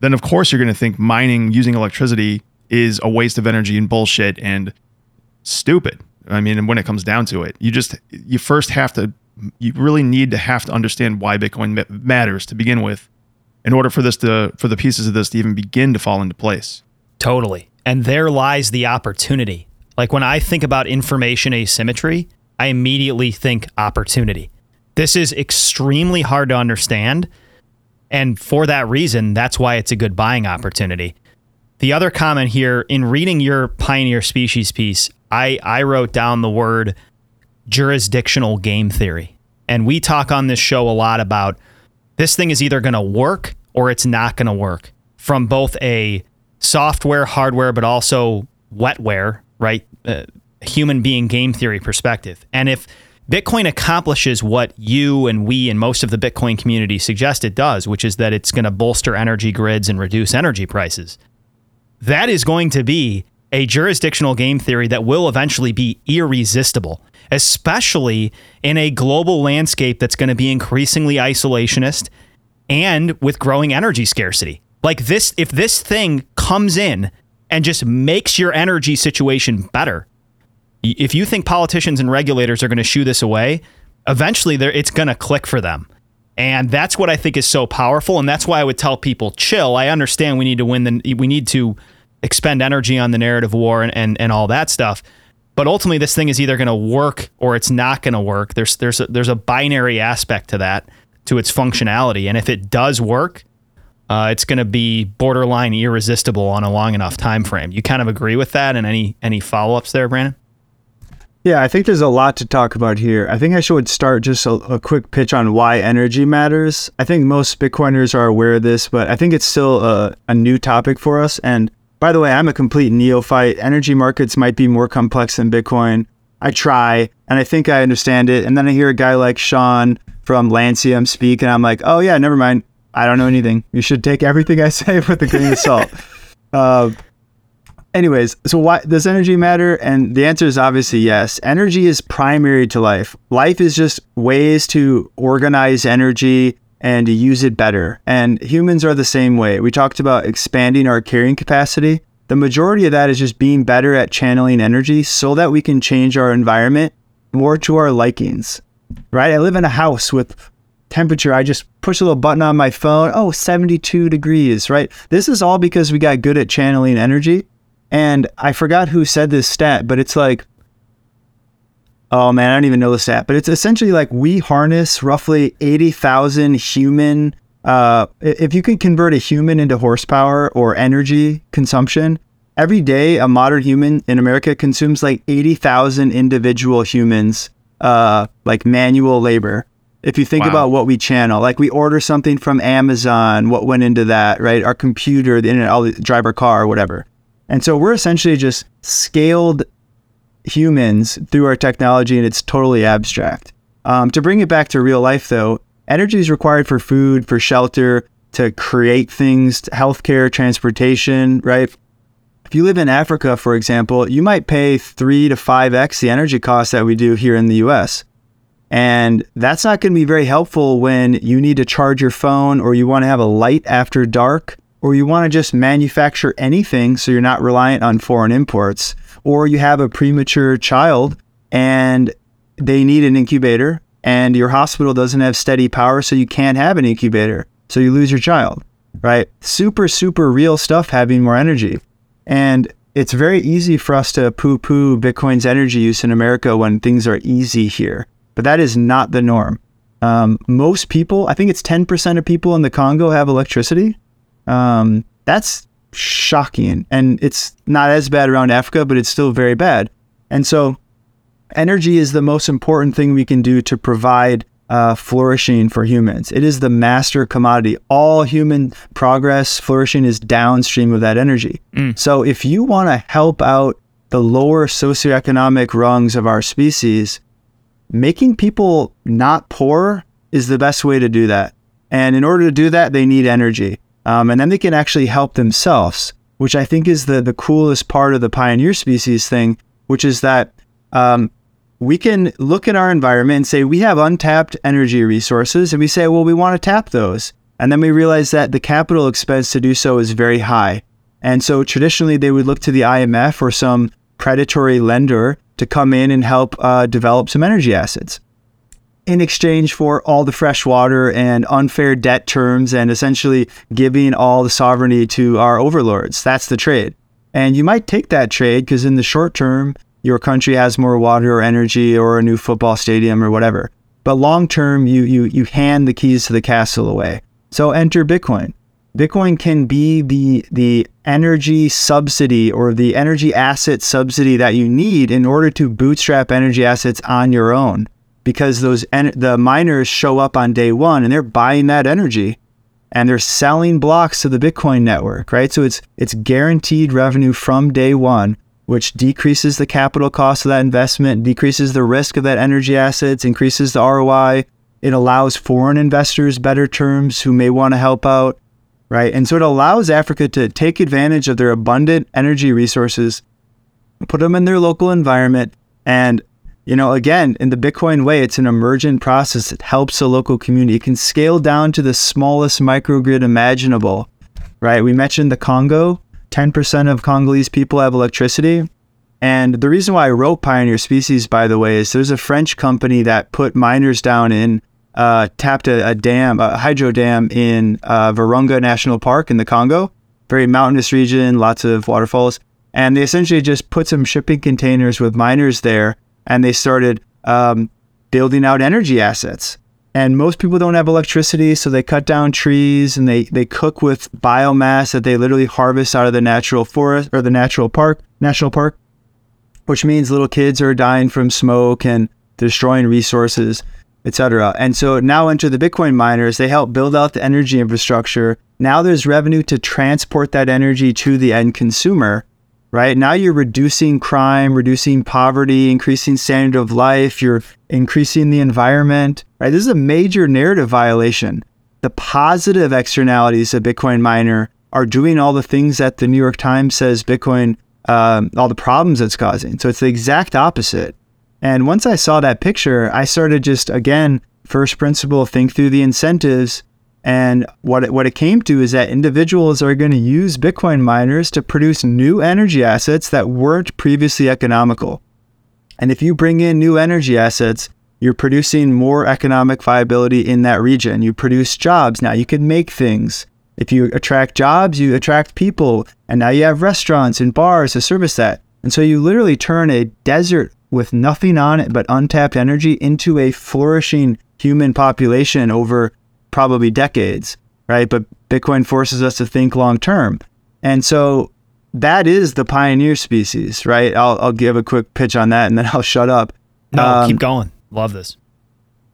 then of course you're going to think mining using electricity is a waste of energy and bullshit and stupid. I mean, when it comes down to it, you just you first have to you really need to have to understand why Bitcoin matters to begin with, in order for this to for the pieces of this to even begin to fall into place. Totally. And there lies the opportunity. Like when I think about information asymmetry, I immediately think opportunity. This is extremely hard to understand. And for that reason, that's why it's a good buying opportunity. The other comment here in reading your Pioneer Species piece, I, I wrote down the word jurisdictional game theory. And we talk on this show a lot about this thing is either going to work or it's not going to work from both a software, hardware, but also wetware, right? Uh, human being game theory perspective. And if Bitcoin accomplishes what you and we and most of the Bitcoin community suggest it does, which is that it's going to bolster energy grids and reduce energy prices, that is going to be a jurisdictional game theory that will eventually be irresistible, especially in a global landscape that's going to be increasingly isolationist and with growing energy scarcity. Like this, if this thing comes in and just makes your energy situation better, if you think politicians and regulators are going to shoo this away, eventually it's going to click for them. And that's what I think is so powerful. And that's why I would tell people, chill. I understand we need to win the, we need to expend energy on the narrative war and, and, and all that stuff. But ultimately, this thing is either going to work or it's not going to work. There's, there's, a, there's a binary aspect to that, to its functionality. And if it does work, uh, it's going to be borderline irresistible on a long enough time frame. You kind of agree with that, and any any follow ups there, Brandon? Yeah, I think there's a lot to talk about here. I think I should start just a, a, quick pitch on why energy matters. I think most Bitcoiners are aware of this, but I think it's still a, a new topic for us. And by the way, I'm a complete neophyte. Energy markets might be more complex than Bitcoin. I try, and I think I understand it. And then I hear a guy like Sean from Lancium speak, and I'm like, oh, yeah, never mind. I don't know anything. You should take everything I say with a grain of salt. Uh, anyways, so why does energy matter? And the answer is obviously yes. Energy is primary to life. Life is just ways to organize energy and to use it better. And humans are the same way. We talked about expanding our carrying capacity. The majority of that is just being better at channeling energy so that we can change our environment more to our likings. Right? I live in a house with temperature. I just push a little button on my phone. Oh, 72 degrees, right? This is all because we got good at channeling energy and I forgot who said this stat, but it's like, oh man, I don't even know the stat, but it's essentially like we harness roughly 80,000 human. Uh, if you could convert a human into horsepower or energy consumption, every day a modern human in America consumes like 80,000 individual humans, uh, like manual labor. If you think wow. about what we channel, like we order something from Amazon, what went into that, right? Our computer, the internet, all the drive our car, whatever. And so we're essentially just scaled humans through our technology, and it's totally abstract. Um, to bring it back to real life, though, energy is required for food, for shelter, to create things, healthcare, transportation, right? If you live in Africa, for example, you might pay three to five X the energy costs that we do here in the US. And that's not going to be very helpful when you need to charge your phone or you want to have a light after dark or you want to just manufacture anything so you're not reliant on foreign imports, or you have a premature child and they need an incubator and your hospital doesn't have steady power, so you can't have an incubator. So you lose your child, right? Super, super real stuff having more energy. And it's very easy for us to poo poo Bitcoin's energy use in America when things are easy here. But that is not the norm. Um, most people, I think it's 10% of people in the Congo have electricity. Um, that's shocking. And it's not as bad around Africa, but it's still very bad. And so, energy is the most important thing we can do to provide uh, flourishing for humans. It is the master commodity. All human progress, flourishing is downstream of that energy. Mm. So, if you want to help out the lower socioeconomic rungs of our species, making people not poor is the best way to do that. And in order to do that, they need energy. Um, and then they can actually help themselves, which I think is the, the coolest part of the pioneer species thing, which is that um, we can look at our environment and say we have untapped energy resources, and we say, well, we want to tap those. And then we realize that the capital expense to do so is very high. And so traditionally, they would look to the IMF or some predatory lender to come in and help uh, develop some energy assets in exchange for all the fresh water and unfair debt terms and essentially giving all the sovereignty to our overlords. That's the trade. And you might take that trade because in the short term, your country has more water or energy or a new football stadium or whatever. But long term, you, you, you hand the keys to the castle away. So enter Bitcoin. Bitcoin can be the, the energy subsidy or the energy asset subsidy that you need in order to bootstrap energy assets on your own because those en- the miners show up on day one and they're buying that energy and they're selling blocks to the Bitcoin network, right? So it's it's guaranteed revenue from day one, which decreases the capital cost of that investment, decreases the risk of that energy assets, increases the ROI. It allows foreign investors better terms who may want to help out, right? And so it allows Africa to take advantage of their abundant energy resources put them in their local environment, and you know, again, in the Bitcoin way, it's an emergent process. It helps a local community. It can scale down to the smallest microgrid imaginable, right? We mentioned the Congo. 10% of Congolese people have electricity. And the reason why I wrote Pioneer Species, by the way, is there's a French company that put miners down in, uh, tapped a, a, dam, a hydro dam in uh, Virunga National Park in the Congo, very mountainous region, lots of waterfalls. And they essentially just put some shipping containers with miners there and they started um, building out energy assets. And most people don't have electricity, so they cut down trees and they, they cook with biomass that they literally harvest out of the natural forest or the natural park, national park, which means little kids are dying from smoke and destroying resources, etc. And so now enter the Bitcoin miners. They help build out the energy infrastructure. Now there's revenue to transport that energy to the end consumer right? Now you're reducing crime, reducing poverty, increasing standard of life, you're increasing the environment, right? This is a major narrative violation. The positive externalities of Bitcoin miner are doing all the things that the New York Times says Bitcoin, um, all the problems it's causing. So it's the exact opposite. And once I saw that picture, I started just, again, first principle, think through the incentives and what it, what it came to is that individuals are going to use Bitcoin miners to produce new energy assets that weren't previously economical. And if you bring in new energy assets, you're producing more economic viability in that region. You produce jobs. Now you can make things. If you attract jobs, you attract people. And now you have restaurants and bars to service that. And so you literally turn a desert with nothing on it but untapped energy into a flourishing human population over probably decades, right? But Bitcoin forces us to think long term. And so that is the pioneer species, right? I'll, I'll give a quick pitch on that and then I'll shut up. No, um, keep going. Love this.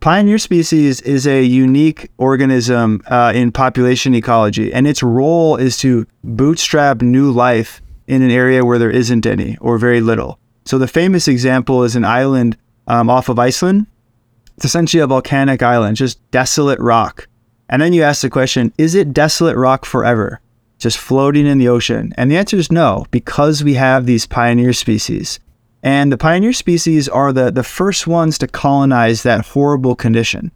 Pioneer species is a unique organism uh, in population ecology, and its role is to bootstrap new life in an area where there isn't any or very little. So the famous example is an island um, off of Iceland it's essentially a volcanic island, just desolate rock. And then you ask the question is it desolate rock forever, just floating in the ocean? And the answer is no, because we have these pioneer species. And the pioneer species are the, the first ones to colonize that horrible condition.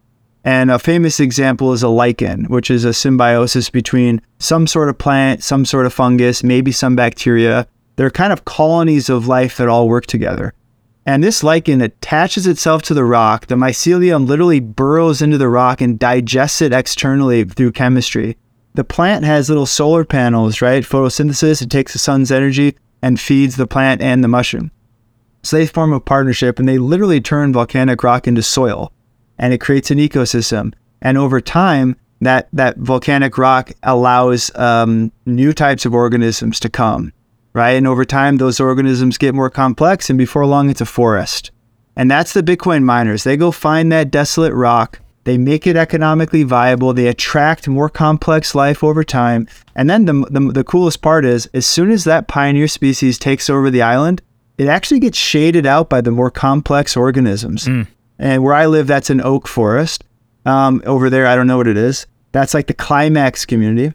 And a famous example is a lichen, which is a symbiosis between some sort of plant, some sort of fungus, maybe some bacteria. They're kind of colonies of life that all work together. And this lichen attaches itself to the rock. The mycelium literally burrows into the rock and digests it externally through chemistry. The plant has little solar panels, right? Photosynthesis, it takes the sun's energy and feeds the plant and the mushroom. So they form a partnership and they literally turn volcanic rock into soil and it creates an ecosystem. And over time, that, that volcanic rock allows um, new types of organisms to come right? And over time, those organisms get more complex, and before long, it's a forest. And that's the Bitcoin miners. They go find that desolate rock, they make it economically viable, they attract more complex life over time. And then the, the, the coolest part is, as soon as that pioneer species takes over the island, it actually gets shaded out by the more complex organisms. Mm. And where I live, that's an oak forest. Um, over there, I don't know what it is. That's like the climax community.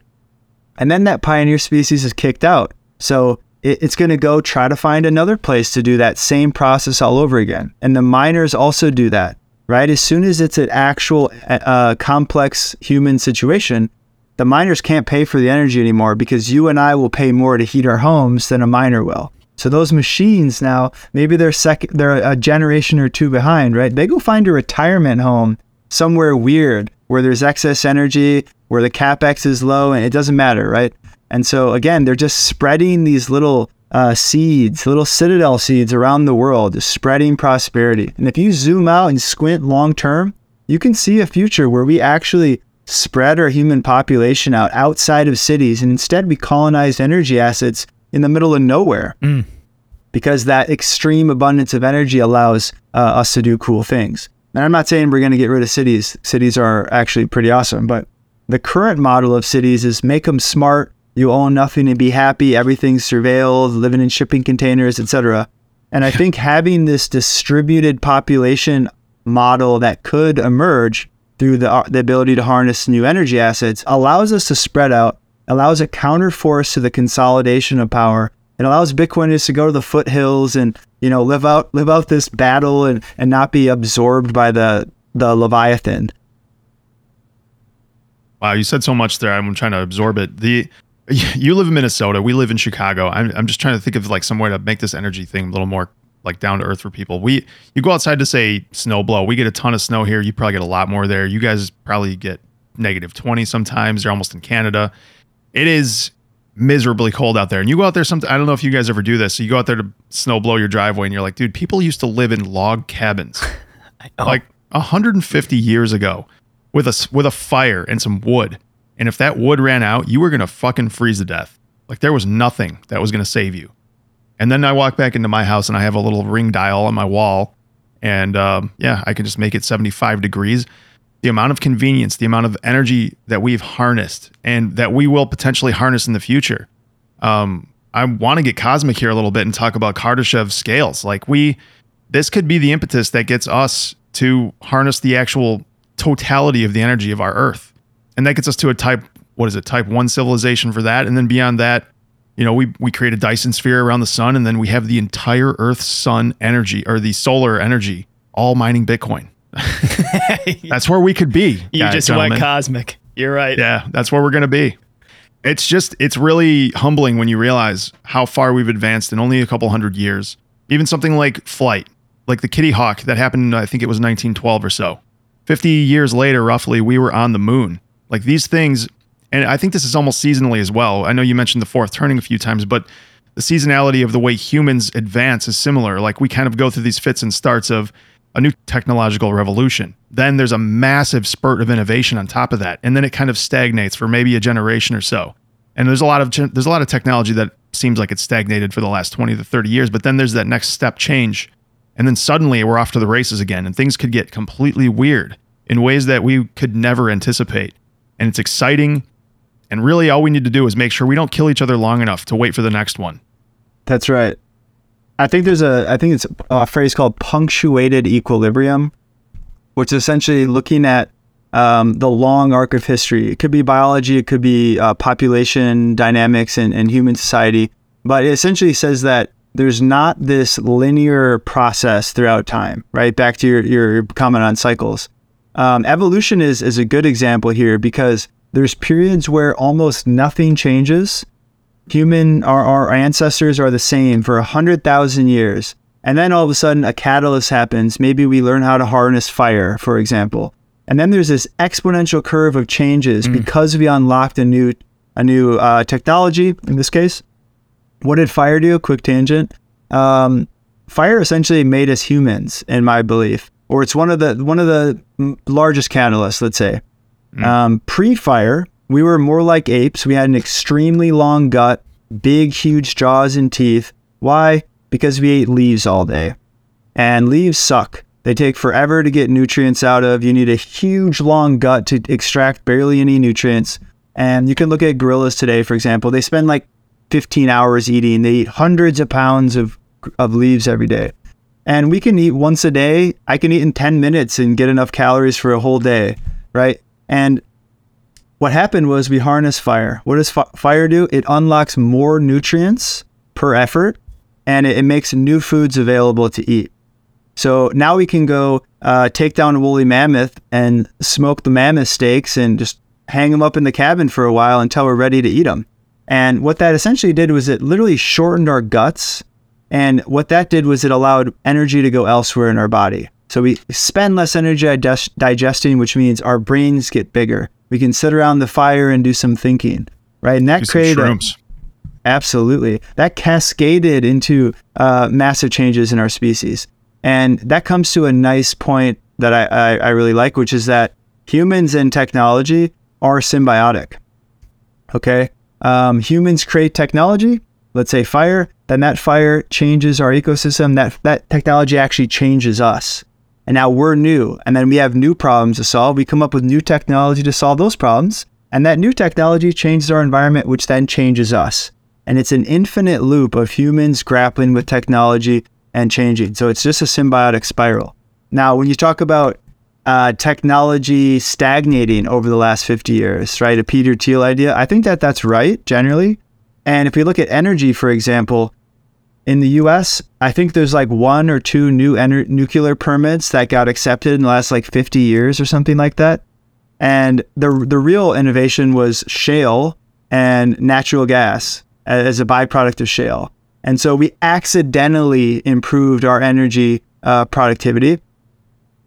And then that pioneer species is kicked out. So it's going to go try to find another place to do that same process all over again. And the miners also do that, right? As soon as it's an actual uh, complex human situation, the miners can't pay for the energy anymore because you and I will pay more to heat our homes than a miner will. So those machines now, maybe they're second, they're a generation or two behind, right? They go find a retirement home somewhere weird where there's excess energy, where the capex is low, and it doesn't matter, right? And so again, they're just spreading these little uh, seeds, little citadel seeds around the world, just spreading prosperity. And if you zoom out and squint long term, you can see a future where we actually spread our human population out outside of cities and instead we colonize energy assets in the middle of nowhere. Mm. Because that extreme abundance of energy allows uh, us to do cool things. And I'm not saying we're going to get rid of cities. Cities are actually pretty awesome, but the current model of cities is make them smart, you own nothing and be happy, everything's surveilled, living in shipping containers, etc. And I think having this distributed population model that could emerge through the, the ability to harness new energy assets allows us to spread out, allows a counterforce to the consolidation of power, It allows Bitcoiners to go to the foothills and you know live out live out this battle and and not be absorbed by the the leviathan. Wow, you said so much there. I'm trying to absorb it. The you live in Minnesota. We live in Chicago. I'm, I'm just trying to think of like some way to make this energy thing a little more like down to earth for people. We you go outside to say snow blow. We get a ton of snow here. You probably get a lot more there. You guys probably get negative 20 sometimes. You're almost in Canada. It is miserably cold out there. And you go out there sometimes I don't know if you guys ever do this. So you go out there to snow blow your driveway and you're like, dude, people used to live in log cabins. like 150 years ago with a with a fire and some wood. And if that wood ran out, you were going to fucking freeze to death. Like there was nothing that was going to save you. And then I walk back into my house and I have a little ring dial on my wall. And um, yeah, I can just make it 75 degrees. The amount of convenience, the amount of energy that we've harnessed and that we will potentially harness in the future. Um, I want to get cosmic here a little bit and talk about Kardashev scales. Like we, this could be the impetus that gets us to harness the actual totality of the energy of our Earth, and that gets us to a type what is it type one civilization for that, and then beyond that, you know, we we create a Dyson sphere around the sun, and then we have the entire Earth Sun energy or the solar energy all mining Bitcoin. that's where we could be. You guys, just gentlemen. went cosmic. You're right. Yeah, that's where we're going to be. It's just, it's really humbling when you realize how far we've advanced in only a couple hundred years. Even something like flight, like the Kitty Hawk that happened, I think it was 1912 or so. 50 years later, roughly, we were on the moon. Like these things, and I think this is almost seasonally as well. I know you mentioned the fourth turning a few times, but the seasonality of the way humans advance is similar. Like we kind of go through these fits and starts of a new technological revolution. Then there's a massive spurt of innovation on top of that, and then it kind of stagnates for maybe a generation or so. And there's a lot of there's a lot of technology that seems like it's stagnated for the last 20 to 30 years, but then there's that next step change. And then suddenly we're off to the races again and things could get completely weird in ways that we could never anticipate. And it's exciting. And really all we need to do is make sure we don't kill each other long enough to wait for the next one. That's right. I think there's a I think it's a phrase called punctuated equilibrium, which is essentially looking at um, the long arc of history. It could be biology, it could be uh, population dynamics and, and human society, but it essentially says that there's not this linear process throughout time, right? Back to your, your comment on cycles. Um, evolution is, is a good example here because there's periods where almost nothing changes. Human, our, our ancestors are the same for 100,000 years. And then all of a sudden, a catalyst happens. Maybe we learn how to harness fire, for example. And then there's this exponential curve of changes mm. because we unlocked a new a new uh, technology. In this case, what did fire do? Quick tangent. Um, fire essentially made us humans, in my belief, or it's one of the one of the largest catalysts. Let's say. Mm. Um, pre-fire, we were more like apes. We had an extremely long gut, big, huge jaws and teeth. Why? Because we ate leaves all day, and leaves suck. They take forever to get nutrients out of. You need a huge long gut to extract barely any nutrients. And you can look at gorillas today, for example. They spend like 15 hours eating. They eat hundreds of pounds of, of leaves every day. And we can eat once a day. I can eat in 10 minutes and get enough calories for a whole day, right? And what happened was we harness fire. What does fire do? It unlocks more nutrients per effort and it, it makes new foods available to eat. So now we can go uh, take down a woolly mammoth and smoke the mammoth steaks and just hang them up in the cabin for a while until we're ready to eat them. And what that essentially did was it literally shortened our guts. And what that did was it allowed energy to go elsewhere in our body. So we spend less energy digest- digesting, which means our brains get bigger. We can sit around the fire and do some thinking, right? And that do created a, absolutely that cascaded into uh, massive changes in our species. And that comes to a nice point that I, I, I really like, which is that humans and technology are symbiotic. Okay. Um, humans create technology, let's say fire, then that fire changes our ecosystem. That, that technology actually changes us. And now we're new. And then we have new problems to solve. We come up with new technology to solve those problems. And that new technology changes our environment, which then changes us. And it's an infinite loop of humans grappling with technology and changing. So it's just a symbiotic spiral. Now, when you talk about uh, technology stagnating over the last 50 years, right? A Peter Thiel idea. I think that that's right generally. And if we look at energy, for example, in the US, I think there's like one or two new nuclear permits that got accepted in the last like 50 years or something like that. And the the real innovation was shale and natural gas as a byproduct of shale. And so we accidentally improved our energy uh, productivity.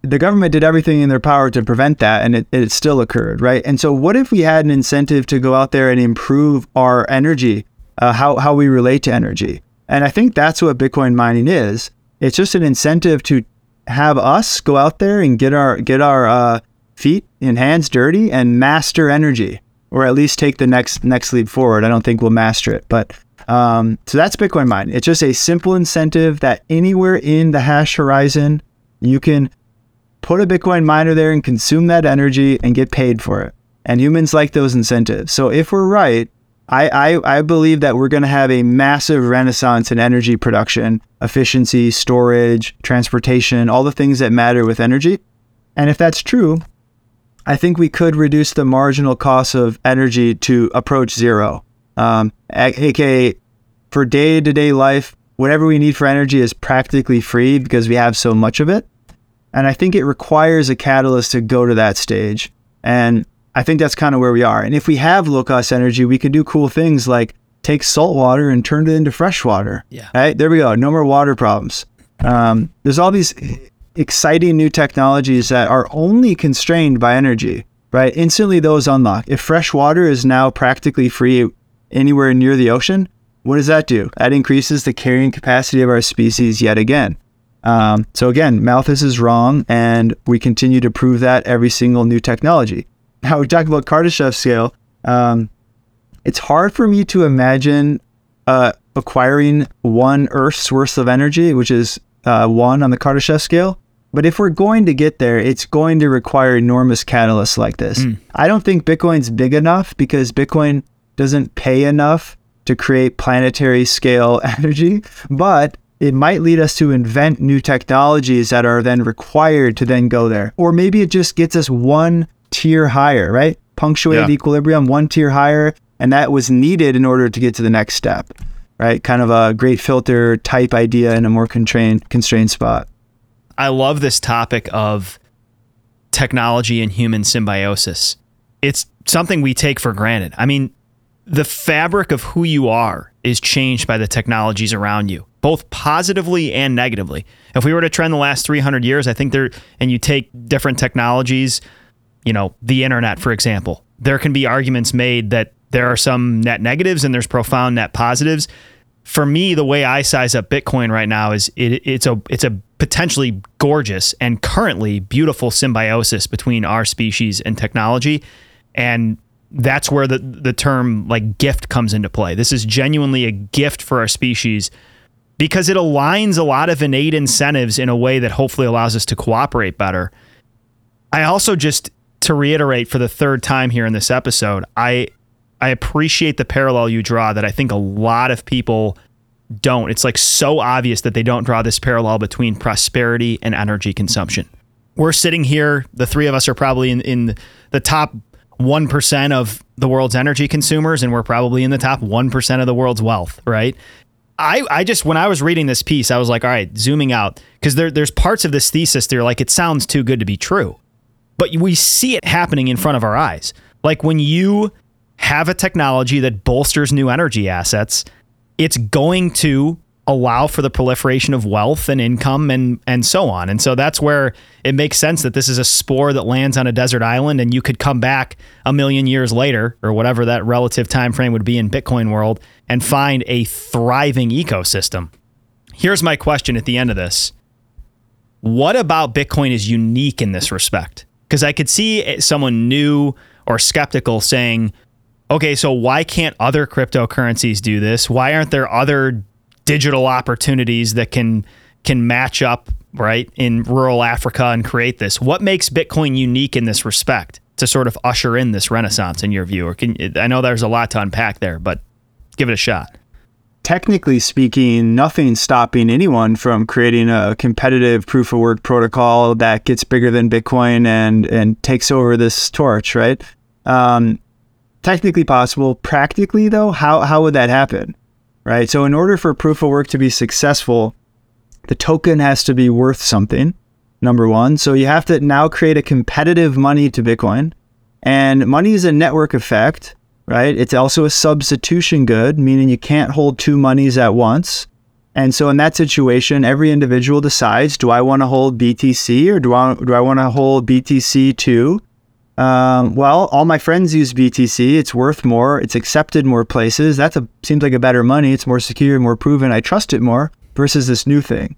The government did everything in their power to prevent that, and it, it still occurred, right? And so, what if we had an incentive to go out there and improve our energy, uh, how, how we relate to energy? And I think that's what Bitcoin mining is. It's just an incentive to have us go out there and get our get our uh, feet and hands dirty and master energy, or at least take the next next leap forward. I don't think we'll master it, but um, so that's Bitcoin mining. It's just a simple incentive that anywhere in the hash horizon, you can put a Bitcoin miner there and consume that energy and get paid for it. And humans like those incentives. So if we're right, I, I, I believe that we're going to have a massive renaissance in energy production, efficiency, storage, transportation, all the things that matter with energy. And if that's true, I think we could reduce the marginal cost of energy to approach zero. Um, aka for day to day life, whatever we need for energy is practically free because we have so much of it. And I think it requires a catalyst to go to that stage. And I think that's kind of where we are. And if we have low cost energy, we can do cool things like take salt water and turn it into fresh water. Yeah. Right? There we go. No more water problems. Um, there's all these exciting new technologies that are only constrained by energy, right? Instantly those unlock. If fresh water is now practically free anywhere near the ocean, what does that do? That increases the carrying capacity of our species yet again. Um, so again, Malthus is wrong, and we continue to prove that every single new technology. Now we talk about Kardashev scale. Um, it's hard for me to imagine uh, acquiring one Earth's worth of energy, which is uh, one on the Kardashev scale. But if we're going to get there, it's going to require enormous catalysts like this. Mm. I don't think Bitcoin's big enough because Bitcoin doesn't pay enough to create planetary scale energy, but it might lead us to invent new technologies that are then required to then go there. Or maybe it just gets us one tier higher, right? Punctuated Yeah. equilibrium, one tier higher, and that was needed in order to get to the next step, right? Kind of a great filter type idea in a more constrained constrained spot. I love this topic of technology and human symbiosis. It's something we take for granted. I mean, the fabric of who you are is changed by the technologies around you, both positively and negatively. If we were to trend the last 300 years, I think there, and you take different technologies, you know, the internet, for example, there can be arguments made that there are some net negatives and there's profound net positives. For me, the way I size up Bitcoin right now is it, it's a it's a potentially gorgeous and currently beautiful symbiosis between our species and technology, and that's where the the term like gift comes into play. This is genuinely a gift for our species because it aligns a lot of innate incentives in a way that hopefully allows us to cooperate better. I also just to reiterate for the third time here in this episode, I I appreciate the parallel you draw that I think a lot of people don't. It's like so obvious that they don't draw this parallel between prosperity and energy consumption. We're sitting here, the three of us are probably in, in the top 1% of the world's energy consumers, and we're probably in the top 1% of the world's wealth, right? I, I just when I was reading this piece, I was like, all right, zooming out, because there, there's parts of this thesis that are like, it sounds too good to be true. But we see it happening in front of our eyes. Like when you have a technology that bolsters new energy assets, it's going to allow for the proliferation of wealth and income and and so on. And so that's where it makes sense that this is a spore that lands on a desert island and you could come back a million years later or whatever that relative time frame would be in Bitcoin world and find a thriving ecosystem. Here's my question at the end of this. What about Bitcoin is unique in this respect? Because I could see someone new or skeptical saying, okay, so why can't other cryptocurrencies do this? Why aren't there other digital opportunities that can can match up right in rural Africa and create this? What makes Bitcoin unique in this respect to sort of usher in this renaissance in your view? Or can I know there's a lot to unpack there, but give it a shot. Technically speaking, nothing's stopping anyone from creating a competitive proof of work protocol that gets bigger than Bitcoin and and takes over this torch, right? Um, technically possible. Practically, though, how, how would that happen? Right. So, in order for proof of work to be successful, the token has to be worth something, number one. So, you have to now create a competitive money to Bitcoin. And money is a network effect, right? It's also a substitution good, meaning you can't hold two monies at once. And so in that situation, every individual decides, do I want to hold BTC or do I, do I want to hold BTC2? Um, well, all my friends use BTC. It's worth more. It's accepted more places. That seems like a better money. It's more secure, more proven. I trust it more versus this new thing,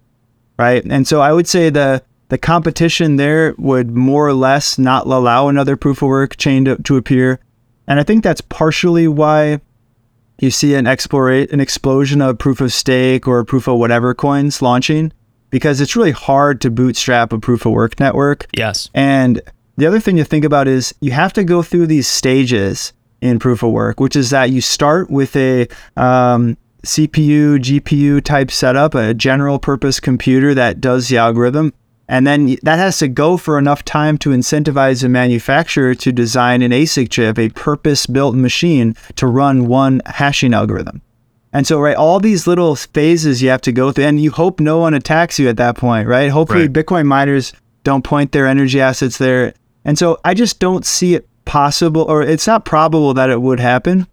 right? And so I would say the the competition there would more or less not allow another proof of work chain to, to appear. And I think that's partially why you see an explorate an explosion of proof of stake or proof of whatever coins launching because it's really hard to bootstrap a proof of work network. Yes. And the other thing to think about is you have to go through these stages in proof of work, which is that you start with a um, CPU, GPU type setup, a general purpose computer that does the algorithm. And then that has to go for enough time to incentivize a manufacturer to design an ASIC chip, a purpose built machine to run one hashing algorithm. And so, right, all these little phases you have to go through, and you hope no one attacks you at that point, right? Hopefully, right. Bitcoin miners don't point their energy assets there. And so, I just don't see it possible, or it's not probable that it would happen.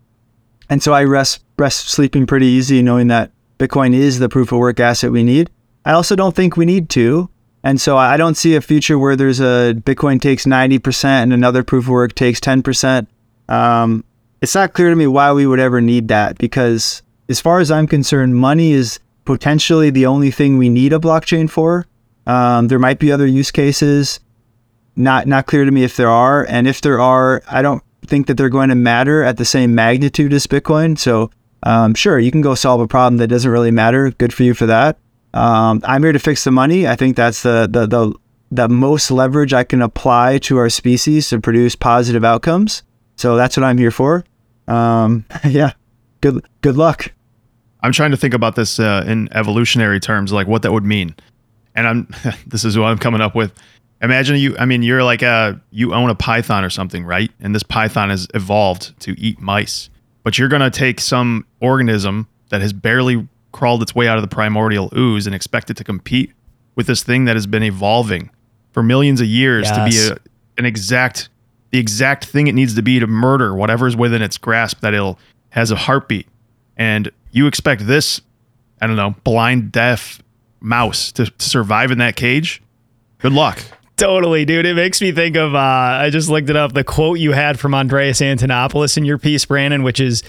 And so, I rest, rest sleeping pretty easy knowing that Bitcoin is the proof of work asset we need. I also don't think we need to. And so I don't see a future where there's a Bitcoin takes 90% and another proof of work takes 10%. Um, it's not clear to me why we would ever need that because, as far as I'm concerned, money is potentially the only thing we need a blockchain for. Um, there might be other use cases. Not not clear to me if there are, and if there are, I don't think that they're going to matter at the same magnitude as Bitcoin. So, um, sure, you can go solve a problem that doesn't really matter. Good for you for that. Um, I'm here to fix the money. I think that's the, the the the most leverage I can apply to our species to produce positive outcomes. So that's what I'm here for. Um, yeah, good good luck. I'm trying to think about this uh, in evolutionary terms, like what that would mean. And I'm this is what I'm coming up with. Imagine you. I mean, you're like a you own a python or something, right? And this python has evolved to eat mice, but you're gonna take some organism that has barely crawled its way out of the primordial ooze and expect it to compete with this thing that has been evolving for millions of years yes. to be a, an exact the exact thing it needs to be to murder whatever's within its grasp that it'll has a heartbeat and you expect this i don't know blind deaf mouse to, to survive in that cage good luck Totally, dude. It makes me think of uh, I just looked it up. The quote you had from Andreas Antonopoulos in your piece, Brandon, which is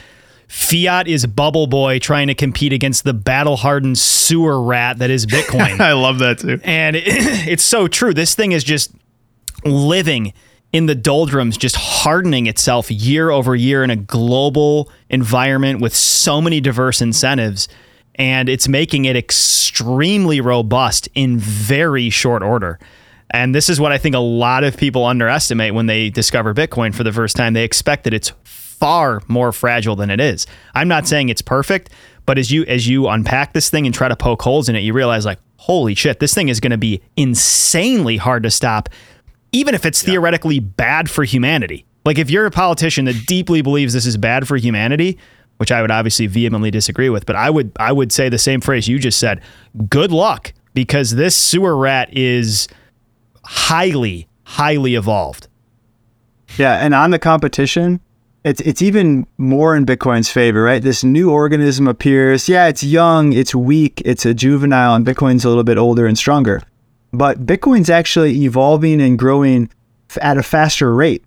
Fiat is Bubble Boy trying to compete against the battle hardened sewer rat that is Bitcoin. I love that too. And it, it's so true. This thing is just living in the doldrums, just hardening itself year over year in a global environment with so many diverse incentives. And it's making it extremely robust in very short order. And this is what I think a lot of people underestimate when they discover Bitcoin for the first time. They expect that it's far more fragile than it is. I'm not saying it's perfect, but as you as you unpack this thing and try to poke holes in it, you realize like, holy shit, this thing is going to be insanely hard to stop, even if it's yeah. theoretically bad for humanity. Like if you're a politician that deeply believes this is bad for humanity, which I would obviously vehemently disagree with, but I would I would say the same phrase you just said. Good luck because this sewer rat is highly highly evolved. Yeah, and on the competition, it's it's even more in Bitcoin's favor, right? This new organism appears. Yeah, it's young, it's weak, it's a juvenile, and Bitcoin's a little bit older and stronger. But Bitcoin's actually evolving and growing at a faster rate,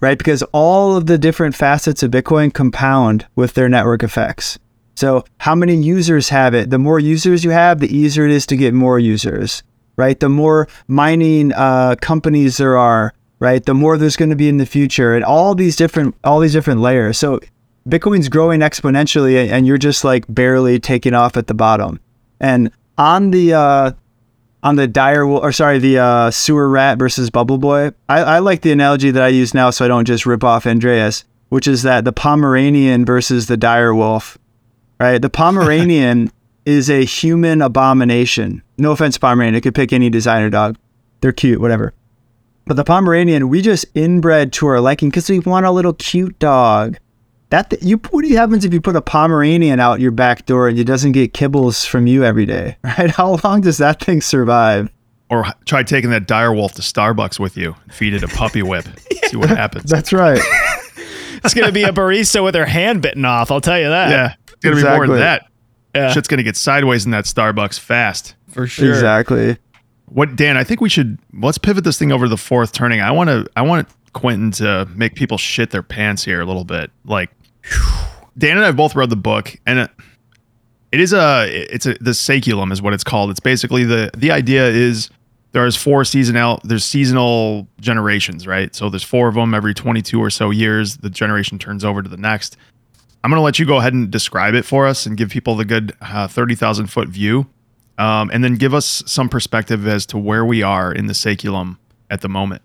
right? Because all of the different facets of Bitcoin compound with their network effects. So, how many users have it? The more users you have, the easier it is to get more users, right? The more mining uh, companies there are, right? The more there's going to be in the future, and all these different all these different layers. So Bitcoin's growing exponentially, and you're just like barely taking off at the bottom. And on the uh, on the dire or sorry, the uh, sewer rat versus bubble boy, I, I like the analogy that I use now, so I don't just rip off Andreas, which is that the Pomeranian versus the dire wolf. Right, the Pomeranian is a human abomination. No offense, Pomeranian. It could pick any designer dog. They're cute, whatever. But the Pomeranian, we just inbred to our liking because we want a little cute dog. That th- you what happens if you put a Pomeranian out your back door and it doesn't get kibbles from you every day, right? How long does that thing survive? Or try taking that dire wolf to Starbucks with you and feed it a puppy whip. See what happens. That's right. It's gonna be a barista with her hand bitten off. I'll tell you that. yeah. It's gonna be more than that. Yeah. Shit's gonna get sideways in that Starbucks fast. for sure. Exactly. What Dan, I think we should let's pivot this thing over to the fourth turning. I wanna I want Quittem to make people shit their pants here a little bit. Like Dan and I both read the book and it, it is a it's a the saeculum is what it's called. It's basically the the idea is there's four seasonal there's seasonal generations, right? So there's four of them every 22 or so years. The generation turns over to the next. I'm gonna let you go ahead and describe it for us and give people the good uh, 30,000 foot view, um, and then give us some perspective as to where we are in the saeculum at the moment.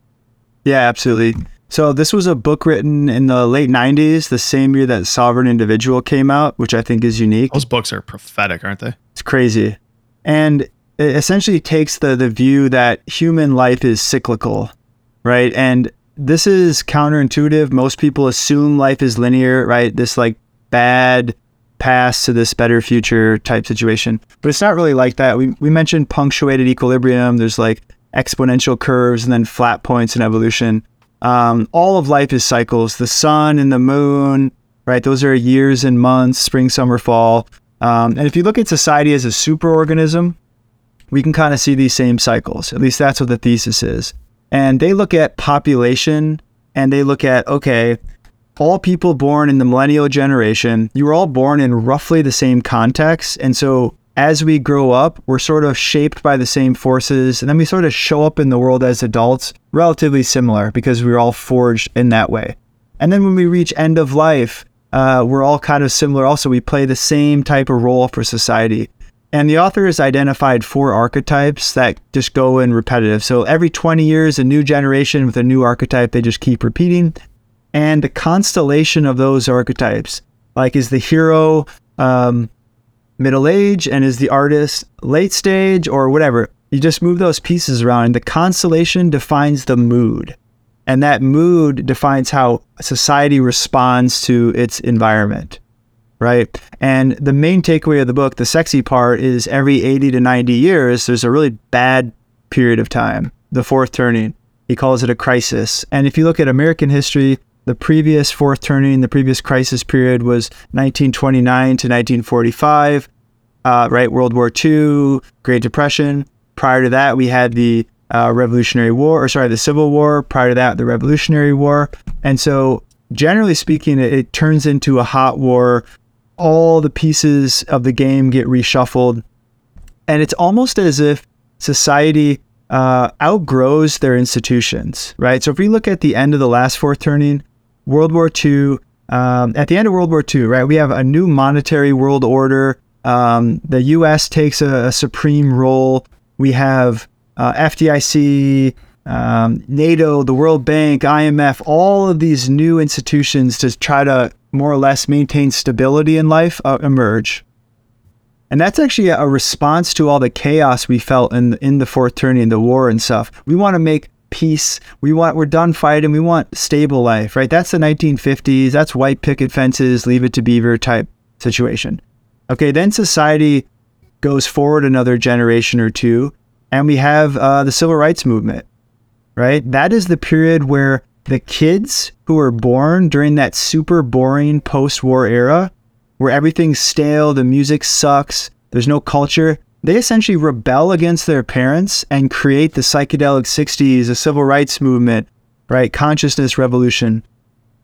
Yeah, absolutely. So this was a book written in the late 90s, the same year that Sovereign Individual came out, which I think is unique. Those books are prophetic, aren't they? It's crazy. And it essentially takes the the view that human life is cyclical, right? And this is counterintuitive. Most people assume life is linear, right? This like bad past to this better future type situation. But it's not really like that. We we mentioned punctuated equilibrium. There's like exponential curves and then flat points in evolution. Um, all of life is cycles. The sun and the moon, right? Those are years and months, spring, summer, fall. Um, and if you look at society as a superorganism, we can kind of see these same cycles. At least that's what the thesis is. And they look at population and they look at, okay, all people born in the millennial generation, you were all born in roughly the same context. And so as we grow up, we're sort of shaped by the same forces. And then we sort of show up in the world as adults relatively similar because we're all forged in that way. And then when we reach end of life, uh, we're all kind of similar. Also, we play the same type of role for society. And the author has identified four archetypes that just go in repetitive. So every 20 years, a new generation with a new archetype, they just keep repeating. And the constellation of those archetypes, like is the hero um, middle age and is the artist late stage or whatever, you just move those pieces around. And the constellation defines the mood. And that mood defines how society responds to its environment right? And the main takeaway of the book, the sexy part, is every 80 to 90 years, there's a really bad period of time, the fourth turning. He calls it a crisis. And if you look at American history, the previous fourth turning, the previous crisis period was 1929 to 1945, uh, right? World War II, Great Depression. Prior to that, we had the uh, Revolutionary War, or sorry, the Civil War. Prior to that, the Revolutionary War. And so, generally speaking, it, it turns into a hot war all the pieces of the game get reshuffled. And it's almost as if society uh, outgrows their institutions, right? So if we look at the end of the last fourth turning, World War II, um, at the end of World War II, right, we have a new monetary world order. Um, the U.S. takes a, a supreme role. We have uh, FDIC, um, NATO, the World Bank, IMF, all of these new institutions to try to more or less maintain stability in life uh, emerge. And that's actually a response to all the chaos we felt in in the fourth turning, the war and stuff. We want to make peace. We want we're done fighting. We want stable life, right? That's the 1950s. That's white picket fences, leave it to beaver type situation. Okay, then society goes forward another generation or two, and we have uh, the civil rights movement, right? That is the period where the kids who were born during that super boring post war era, where everything's stale, the music sucks, there's no culture, they essentially rebel against their parents and create the psychedelic 60s, the civil rights movement, right? Consciousness revolution.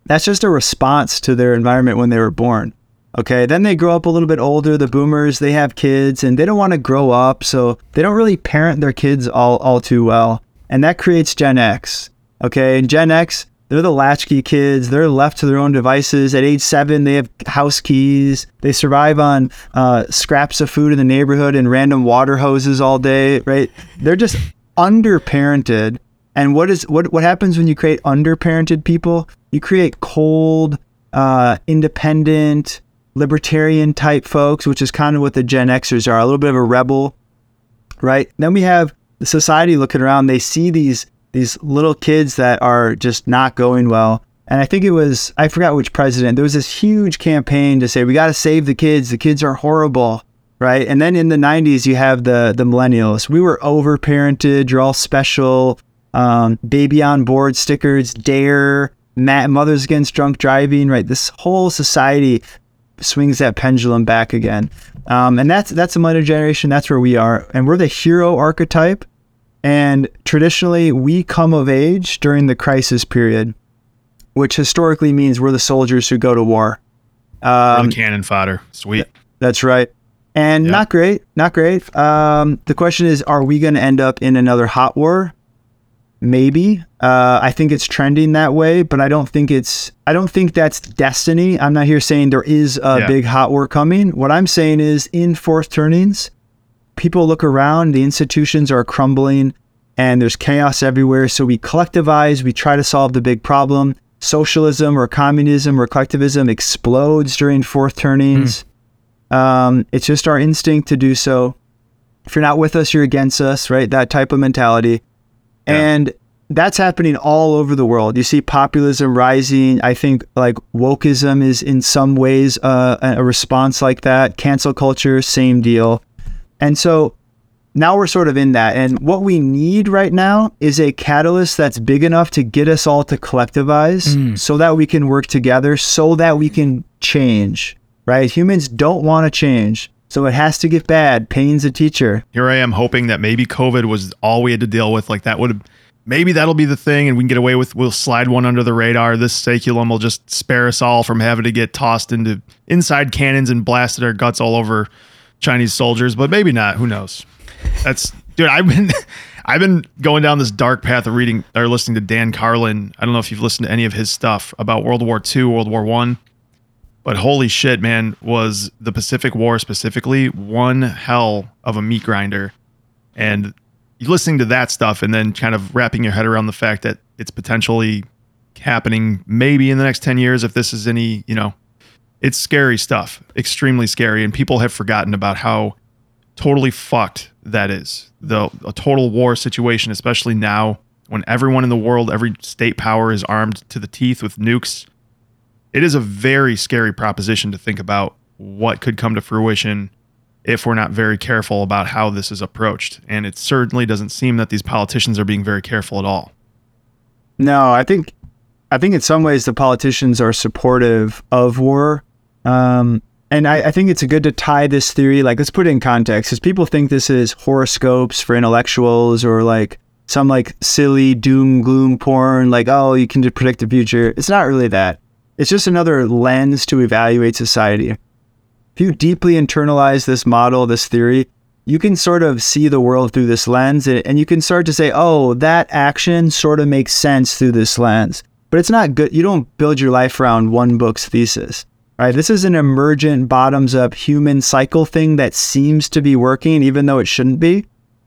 That's just a response to their environment when they were born. Okay, then they grow up a little bit older, the boomers, they have kids and they don't want to grow up, so they don't really parent their kids all, all too well. And that creates Gen X. Okay, and Gen X, they're the latchkey kids. They're left to their own devices. At age seven, they have house keys. They survive on uh, scraps of food in the neighborhood and random water hoses all day. Right? They're just underparented. And what is what what happens when you create underparented people? You create cold, uh, independent, libertarian type folks, which is kind of what the Gen Xers are. A little bit of a rebel, right? Then we have the society looking around. They see these these little kids that are just not going well. And I think it was I forgot which president. There was this huge campaign to say we got to save the kids. The kids are horrible, right? And then in the 90s you have the the millennials. We were overparented. You're all special. Um, baby on board stickers, dare, mothers against drunk driving, right? This whole society swings that pendulum back again. Um, and that's that's the millennial generation. That's where we are, and we're the hero archetype. And traditionally, we come of age during the crisis period, which historically means we're the soldiers who go to war. Um, I'm cannon fodder. Sweet. That's right. And yep. not great. Not great. Um, the question is are we going to end up in another hot war? Maybe. Uh, I think it's trending that way, but I don't think it's. I don't think that's destiny. I'm not here saying there is a yeah. big hot war coming. What I'm saying is, in fourth turnings, people look around, the institutions are crumbling, and there's chaos everywhere. So we collectivize, we try to solve the big problem. Socialism or communism or collectivism explodes during fourth turnings. Mm. Um, it's just our instinct to do so. If you're not with us, you're against us, right? That type of mentality. Yeah. And that's happening all over the world. You see populism rising. I think like wokeism is in some ways uh, a response like that. Cancel culture, same deal. And so now we're sort of in that. And what we need right now is a catalyst that's big enough to get us all to collectivize mm. so that we can work together, so that we can change, right? Humans don't want to change. So it has to get bad. Pain's a teacher. Here I am hoping that maybe COVID was all we had to deal with. Like that would maybe that'll be the thing and we can get away with we'll slide one under the radar. This saeculum will just spare us all from having to get tossed into inside cannons and blasted our guts all over Chinese soldiers, but maybe not. Who knows? That's dude. I've been I've been going down this dark path of reading or listening to Dan Carlin. I don't know if you've listened to any of his stuff about World War II, World War One, but holy shit, man, was the Pacific War specifically one hell of a meat grinder. And listening to that stuff and then kind of wrapping your head around the fact that it's potentially happening maybe in the next 10 years if this is any, you know, it's scary stuff, extremely scary, and people have forgotten about how totally fucked that is. The a total war situation, especially now when everyone in the world, every state power is armed to the teeth with nukes. It is a very scary proposition to think about what could come to fruition if we're not very careful about how this is approached. And it certainly doesn't seem that these politicians are being very careful at all. No, I think I think in some ways the politicians are supportive of war um, and I, I, think it's good to tie this theory, like let's put it in context, because people think this is horoscopes for intellectuals or like some like silly doom gloom porn, like oh you can predict the future. It's not really that. It's just another lens to evaluate society. If you deeply internalize this model, this theory, you can sort of see the world through this lens, and you can start to say, oh, that action sort of makes sense through this lens. But it's not good. You don't build your life around one book's thesis. Right, this is an emergent bottoms up human cycle thing that seems to be working, even though it shouldn't be.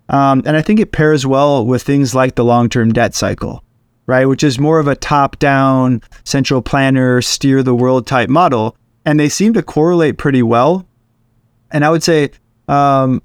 Um, and I think it pairs well with things like the long term debt cycle, right? Which is more of a top down, central planner, steer the world type model. And they seem to correlate pretty well. And I would say, um,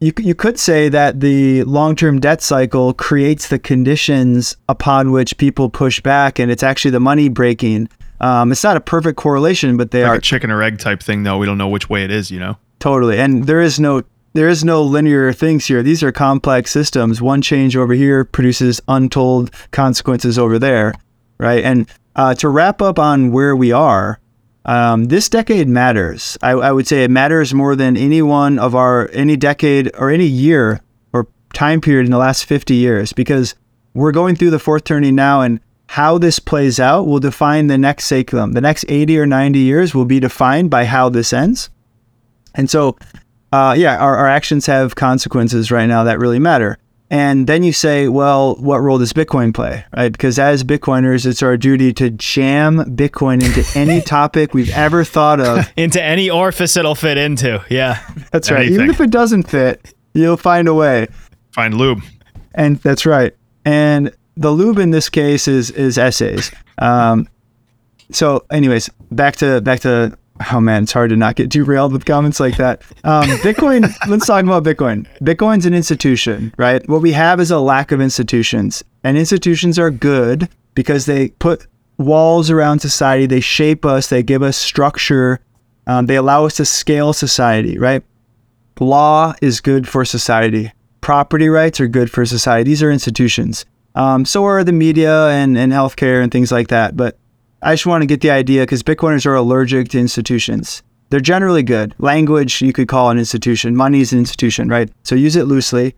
you, you could say that the long term debt cycle creates the conditions upon which people push back, and it's actually the money breaking um, it's not a perfect correlation, but they like are a chicken or egg type thing. Though we don't know which way it is. You know, totally. And there is no there is no linear things here. These are complex systems. One change over here produces untold consequences over there, right? And uh, to wrap up on where we are, um, this decade matters. I, I, would say it matters more than any one of our any decade or any year or time period in the last 50 years because we're going through the fourth turning now, and how this plays out will define the next saeculum. The next 80 or 90 years will be defined by how this ends. And so, uh, yeah, our, our actions have consequences right now that really matter. And then you say, well, what role does Bitcoin play? Right? Because as Bitcoiners, it's our duty to jam Bitcoin into any topic we've ever thought of. into any orifice it'll fit into. Yeah. That's right. Anything. Even if it doesn't fit, you'll find a way. Find lube. And that's right. And the lube in this case is is essays. Um, so, anyways, back to back to oh man, it's hard to not get derailed with comments like that. Um, Bitcoin, let's talk about Bitcoin. Bitcoin's an institution, right? What we have is a lack of institutions, and institutions are good because they put walls around society, they shape us, they give us structure, um, they allow us to scale society, right? Law is good for society. Property rights are good for society. These are institutions. Um, so are the media and, and healthcare and things like that. But I just want to get the idea because Bitcoiners are allergic to institutions. They're generally good. Language you could call an institution. Money is an institution, right? So use it loosely.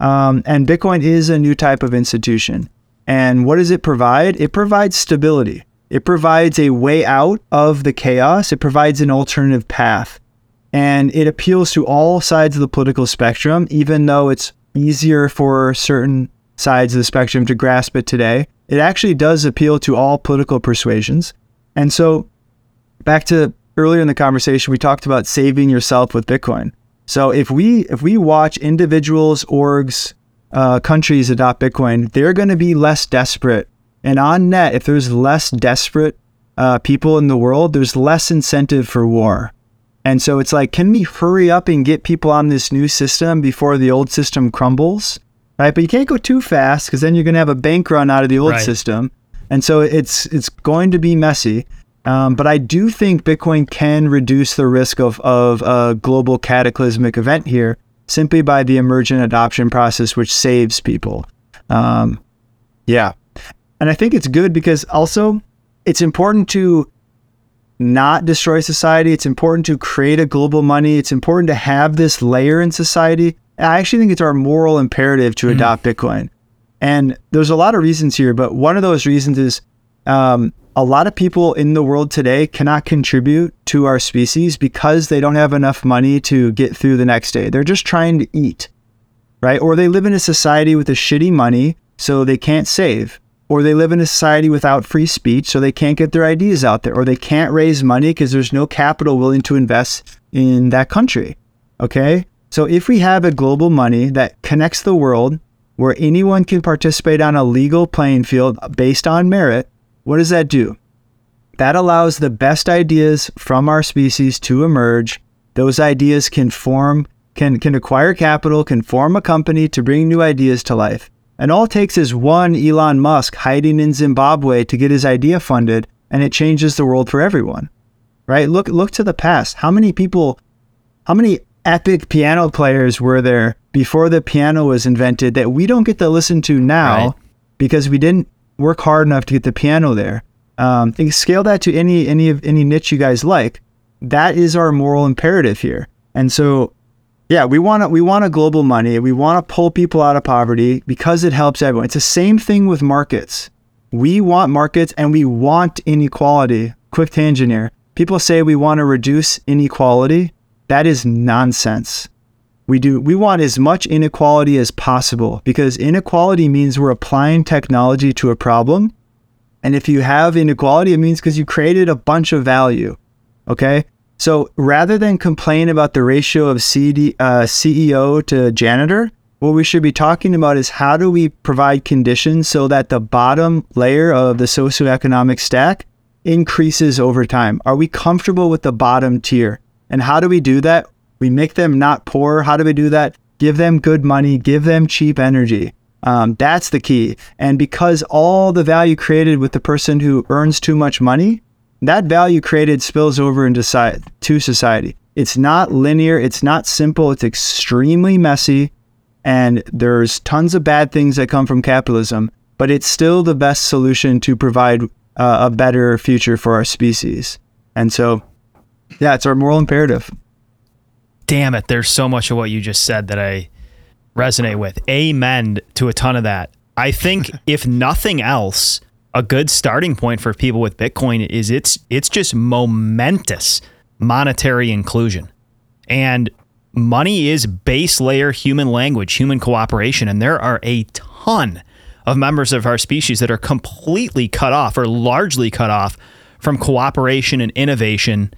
Um, and Bitcoin is a new type of institution. And what does it provide? It provides stability. It provides a way out of the chaos. It provides an alternative path. And it appeals to all sides of the political spectrum, even though it's easier for certain sides of the spectrum to grasp it today. It actually does appeal to all political persuasions. And so, back to earlier in the conversation, we talked about saving yourself with Bitcoin. So if we if we watch individuals, orgs, uh, countries adopt Bitcoin, they're going to be less desperate. And on net, if there's less desperate uh, people in the world, there's less incentive for war. And so it's like, can we hurry up and get people on this new system before the old system crumbles? Right? But you can't go too fast because then you're going to have a bank run out of the old right. system, and so it's it's going to be messy. Um, but I do think Bitcoin can reduce the risk of of a global cataclysmic event here simply by the emergent adoption process, which saves people. Um, yeah, and I think it's good because also it's important to not destroy society. It's important to create a global money. It's important to have this layer in society I actually think it's our moral imperative to mm-hmm. adopt Bitcoin. And there's a lot of reasons here, but one of those reasons is um, a lot of people in the world today cannot contribute to our species because they don't have enough money to get through the next day. They're just trying to eat, right? Or they live in a society with a shitty money, so they can't save. Or they live in a society without free speech, so they can't get their ideas out there. Or they can't raise money because there's no capital willing to invest in that country. Okay. So if we have a global money that connects the world where anyone can participate on a legal playing field based on merit, what does that do? That allows the best ideas from our species to emerge. Those ideas can form, can, can acquire capital, can form a company to bring new ideas to life. And all it takes is one Elon Musk hiding in Zimbabwe to get his idea funded, and it changes the world for everyone. Right? Look look to the past. How many people how many epic piano players were there before the piano was invented that we don't get to listen to now right. because we didn't work hard enough to get the piano there. Um, scale that to any any of any niche you guys like. That is our moral imperative here. And so, yeah, we want to we want a global money. We want to pull people out of poverty because it helps everyone. It's the same thing with markets. We want markets and we want inequality. Quick tangent here. People say we want to reduce inequality. That is nonsense. We do we want as much inequality as possible because inequality means we're applying technology to a problem. And if you have inequality, it means because you created a bunch of value. Okay? So rather than complain about the ratio of CD, uh, CEO to janitor, what we should be talking about is how do we provide conditions so that the bottom layer of the socioeconomic stack increases over time? Are we comfortable with the bottom tier? And how do we do that? We make them not poor. How do we do that? Give them good money, give them cheap energy. Um, that's the key. And because all the value created with the person who earns too much money, that value created spills over into society, to society. It's not linear, it's not simple, it's extremely messy, and there's tons of bad things that come from capitalism, but it's still the best solution to provide uh, a better future for our species. And so yeah, it's our moral imperative. Damn it. There's so much of what you just said that I resonate with. Amen to a ton of that. I think if nothing else, a good starting point for people with Bitcoin is it's it's just momentous monetary inclusion. And money is base layer human language, human cooperation, and there are a ton of members of our species that are completely cut off or largely cut off from cooperation and innovation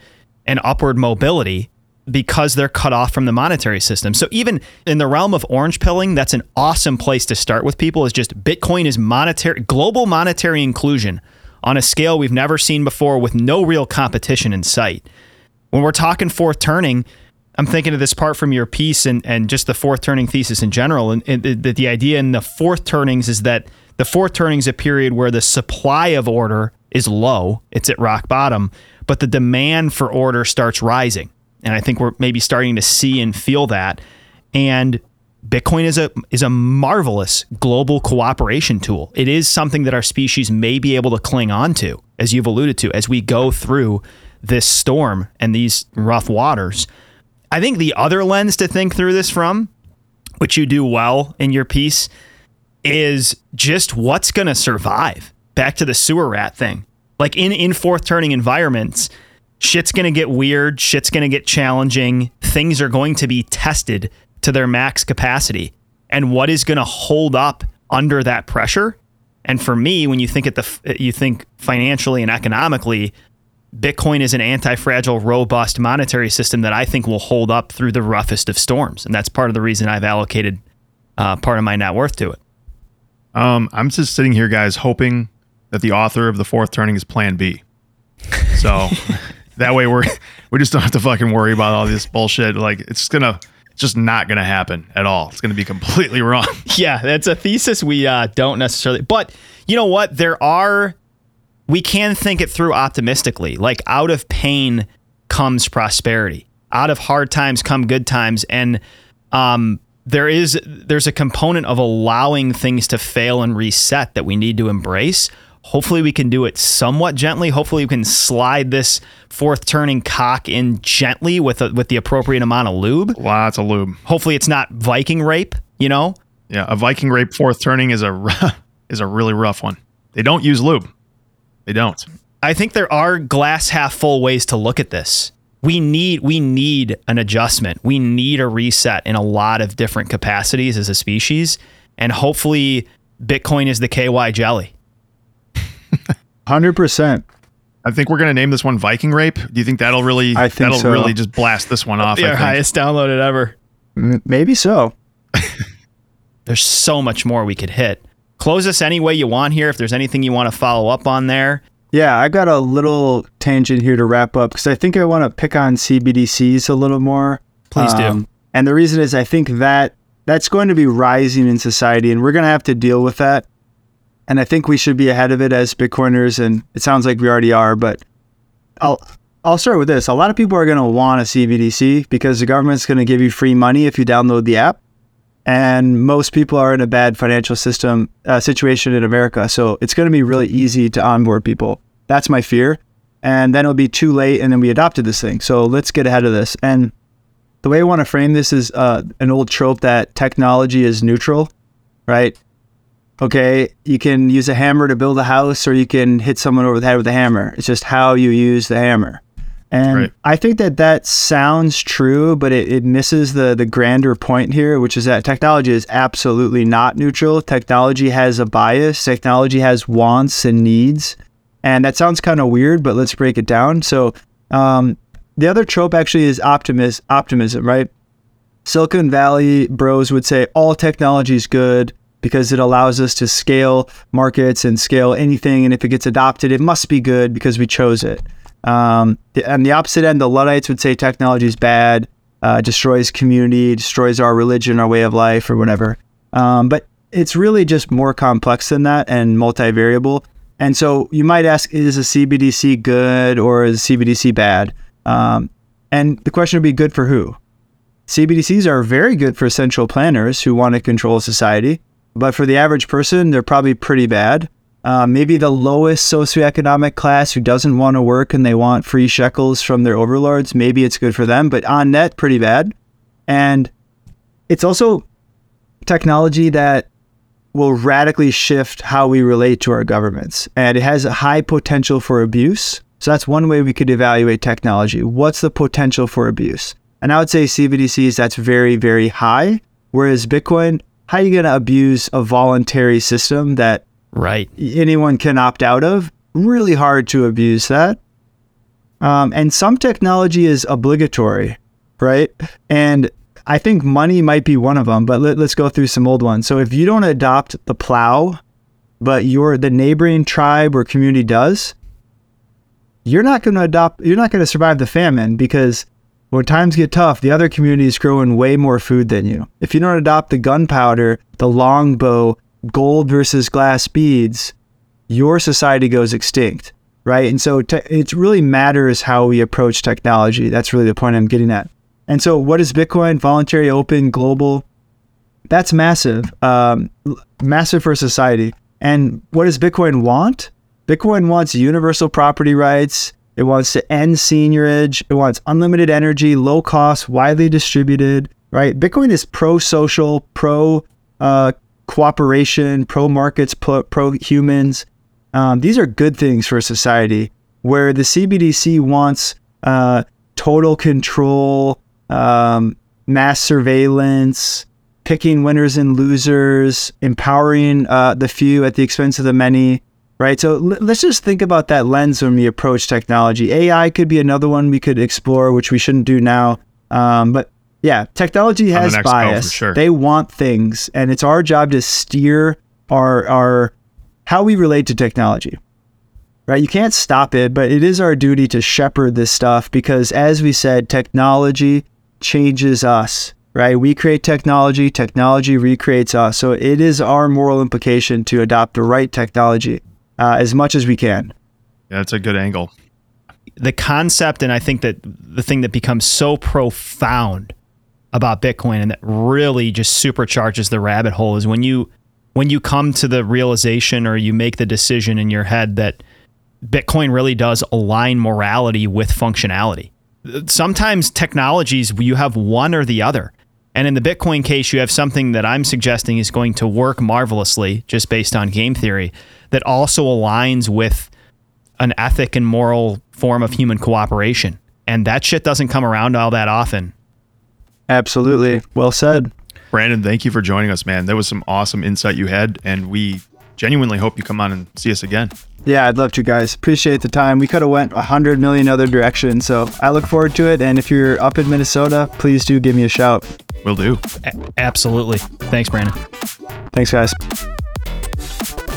and upward mobility because they're cut off from the monetary system. So even in the realm of orange pilling, that's an awesome place to start with people is just Bitcoin is monetary global monetary inclusion on a scale we've never seen before with no real competition in sight. When we're talking fourth turning, I'm thinking of this part from your piece and, and just the fourth turning thesis in general. And, and the, the idea in the fourth turnings is that the fourth turning is a period where the supply of order is low, it's at rock bottom, but the demand for order starts rising. And I think we're maybe starting to see and feel that. And Bitcoin is a is a marvelous global cooperation tool. It is something that our species may be able to cling on to, as you've alluded to, as we go through this storm and these rough waters. I think the other lens to think through this from, which you do well in your piece, is just what's going to survive. Back to the sewer rat thing. Like in in fourth turning environments, shit's going to get weird, shit's going to get challenging, things are going to be tested to their max capacity. And what is going to hold up under that pressure? And for me, when you think at the you think financially and economically, Bitcoin is an anti-fragile, robust monetary system that I think will hold up through the roughest of storms, and that's part of the reason I've allocated uh, part of my net worth to it. Um, I'm just sitting here, guys, hoping that the author of the fourth turning is Plan B. So that way we're we just don't have to fucking worry about all this bullshit. Like it's gonna it's just not gonna happen at all. It's gonna be completely wrong. Yeah, that's a thesis we uh, don't necessarily. But you know what? There are we can think it through optimistically. Like out of pain comes prosperity. Out of hard times come good times, and um, there is there's a component of allowing things to fail and reset that we need to embrace Hopefully, we can do it somewhat gently. Hopefully, we can slide this fourth turning cock in gently with a, with the appropriate amount of lube. Lots of lube. Hopefully, it's not Viking rape. You know. Yeah, a Viking rape fourth turning is a is a really rough one. They don't use lube. They don't. I think there are glass half full ways to look at this. We need we need an adjustment. We need a reset in a lot of different capacities as a species, and hopefully, Bitcoin is the KY jelly. Hundred percent. I think we're gonna name this one Viking Rape. Do you think that'll really? I think that'll so. really just blast this one off. Our highest downloaded ever. M- maybe so. There's so much more we could hit. Close us any way you want here. If there's anything you want to follow up on there, Yeah, I got a little tangent here to wrap up because I think I want to pick on CBDCs a little more. Please do. Um, And the reason is I think that that's going to be rising in society, and we're going to have to deal with that. And I think we should be ahead of it as Bitcoiners, and it sounds like we already are. But I'll I'll start with this. A lot of people are going to want a CBDC because the government's going to give you free money if you download the app, and most people are in a bad financial system uh, situation in America, so it's going to be really easy to onboard people. That's my fear, and then it'll be too late, and then we adopted this thing. So let's get ahead of this. And the way I want to frame this is uh, an old trope that technology is neutral, right? Okay, you can use a hammer to build a house, or you can hit someone over the head with a hammer. It's just how you use the hammer. And Right. I think that that sounds true, but it, it misses the, the grander point here, which is that technology is absolutely not neutral. Technology has a bias, technology has wants and needs. And that sounds kind of weird, but let's break it down. So, um, the other trope actually is optimis- optimism, right? Silicon Valley bros would say all technology is good because it allows us to scale markets and scale anything. And if it gets adopted, it must be good because we chose it. Um, on the opposite end, the Luddites would say technology is bad, uh, destroys community, destroys our religion, our way of life, or whatever. Um, but it's really just more complex than that and multivariable. And so you might ask, is a CBDC good or is CBDC bad? Um, and the question would be good for who? CBDCs are very good for central planners who want to control society, but for the average person, they're probably pretty bad. Uh, maybe the lowest socioeconomic class who doesn't want to work and they want free shekels from their overlords, maybe it's good for them, but on net, pretty bad. And it's also technology that will radically shift how we relate to our governments. And it has a high potential for abuse. So that's one way we could evaluate technology. What's the potential for abuse? And I would say CBDCs, that's very, very high. Whereas Bitcoin, how are you going to abuse a voluntary system that right? anyone can opt out of? Really hard to abuse that. Um, and some technology is obligatory, right? And I think money might be one of them, but let, us go through some old ones. So if you don't adopt the plow, but your the neighboring tribe or community does, you're not going to adopt, you're not going to survive the famine because when times get tough, the other community is growing way more food than you. If you don't adopt the gunpowder, the longbow, gold versus glass beads, your society goes extinct, right? And so te- it really matters how we approach technology. That's really the point I'm getting at. And so, what is Bitcoin? Voluntary, open, global. That's massive, um, massive for society. And what does Bitcoin want? Bitcoin wants universal property rights. It wants to end seigniorage. It wants unlimited energy, low cost, widely distributed. Right? Bitcoin is pro social, pro uh, cooperation, pro markets, pro humans. Um, these are good things for society. Where the CBDC wants uh, total control, um, mass surveillance, picking winners and losers, empowering uh, the few at the expense of the many. Right. So l- let's just think about that lens when we approach technology. AI could be another one we could explore, which we shouldn't do now. Um, but yeah, technology has bias. Sure. They want things, and it's our job to steer our our how we relate to technology. Right? You can't stop it, but it is our duty to shepherd this stuff because as we said, technology changes us. Right? We create technology, technology recreates us. So it is our moral implication to adopt the right technology uh, as much as we can. Yeah, that's a good angle. The concept, and I think that the thing that becomes so profound about Bitcoin and that really just supercharges the rabbit hole is when you when you come to the realization or you make the decision in your head that Bitcoin really does align morality with functionality. Sometimes technologies you have one or the other. And in the Bitcoin case, you have something that I'm suggesting is going to work marvelously just based on game theory that also aligns with an ethic and moral form of human cooperation. And that shit doesn't come around all that often. Absolutely. Well said. Brandon, thank you for joining us, man. That was some awesome insight you had, and we genuinely hope you come on and see us again. Yeah, I'd love to, guys. Appreciate the time. We could have went a hundred million other directions, so I look forward to it. And if you're up in Minnesota, please do give me a shout. Will do. A- absolutely. Thanks, Brandon. Thanks, guys.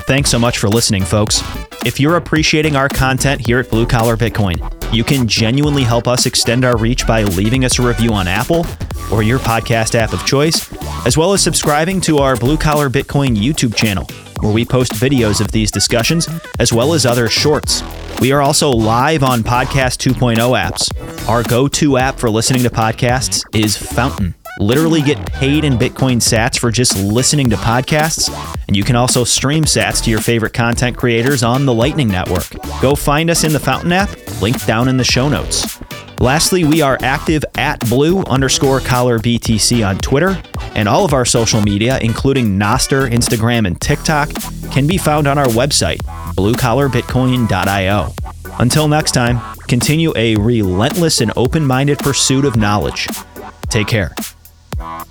Thanks so much for listening, folks. If you're appreciating our content here at Blue Collar Bitcoin, you can genuinely help us extend our reach by leaving us a review on Apple or your podcast app of choice, as well as subscribing to our Blue Collar Bitcoin YouTube channel, where we post videos of these discussions, as well as other shorts. We are also live on Podcast 2.0 apps. Our go to app for listening to podcasts is Fountain literally get paid in Bitcoin sats for just listening to podcasts. And you can also stream sats to your favorite content creators on the Lightning Network. Go find us in the Fountain app, linked down in the show notes. Lastly, we are active at blue underscore collar BTC on Twitter, and all of our social media, including Nostr, Instagram, and TikTok, can be found on our website, bluecollarbitcoin.io. Until next time, continue a relentless and open minded pursuit of knowledge. Take care. Bye.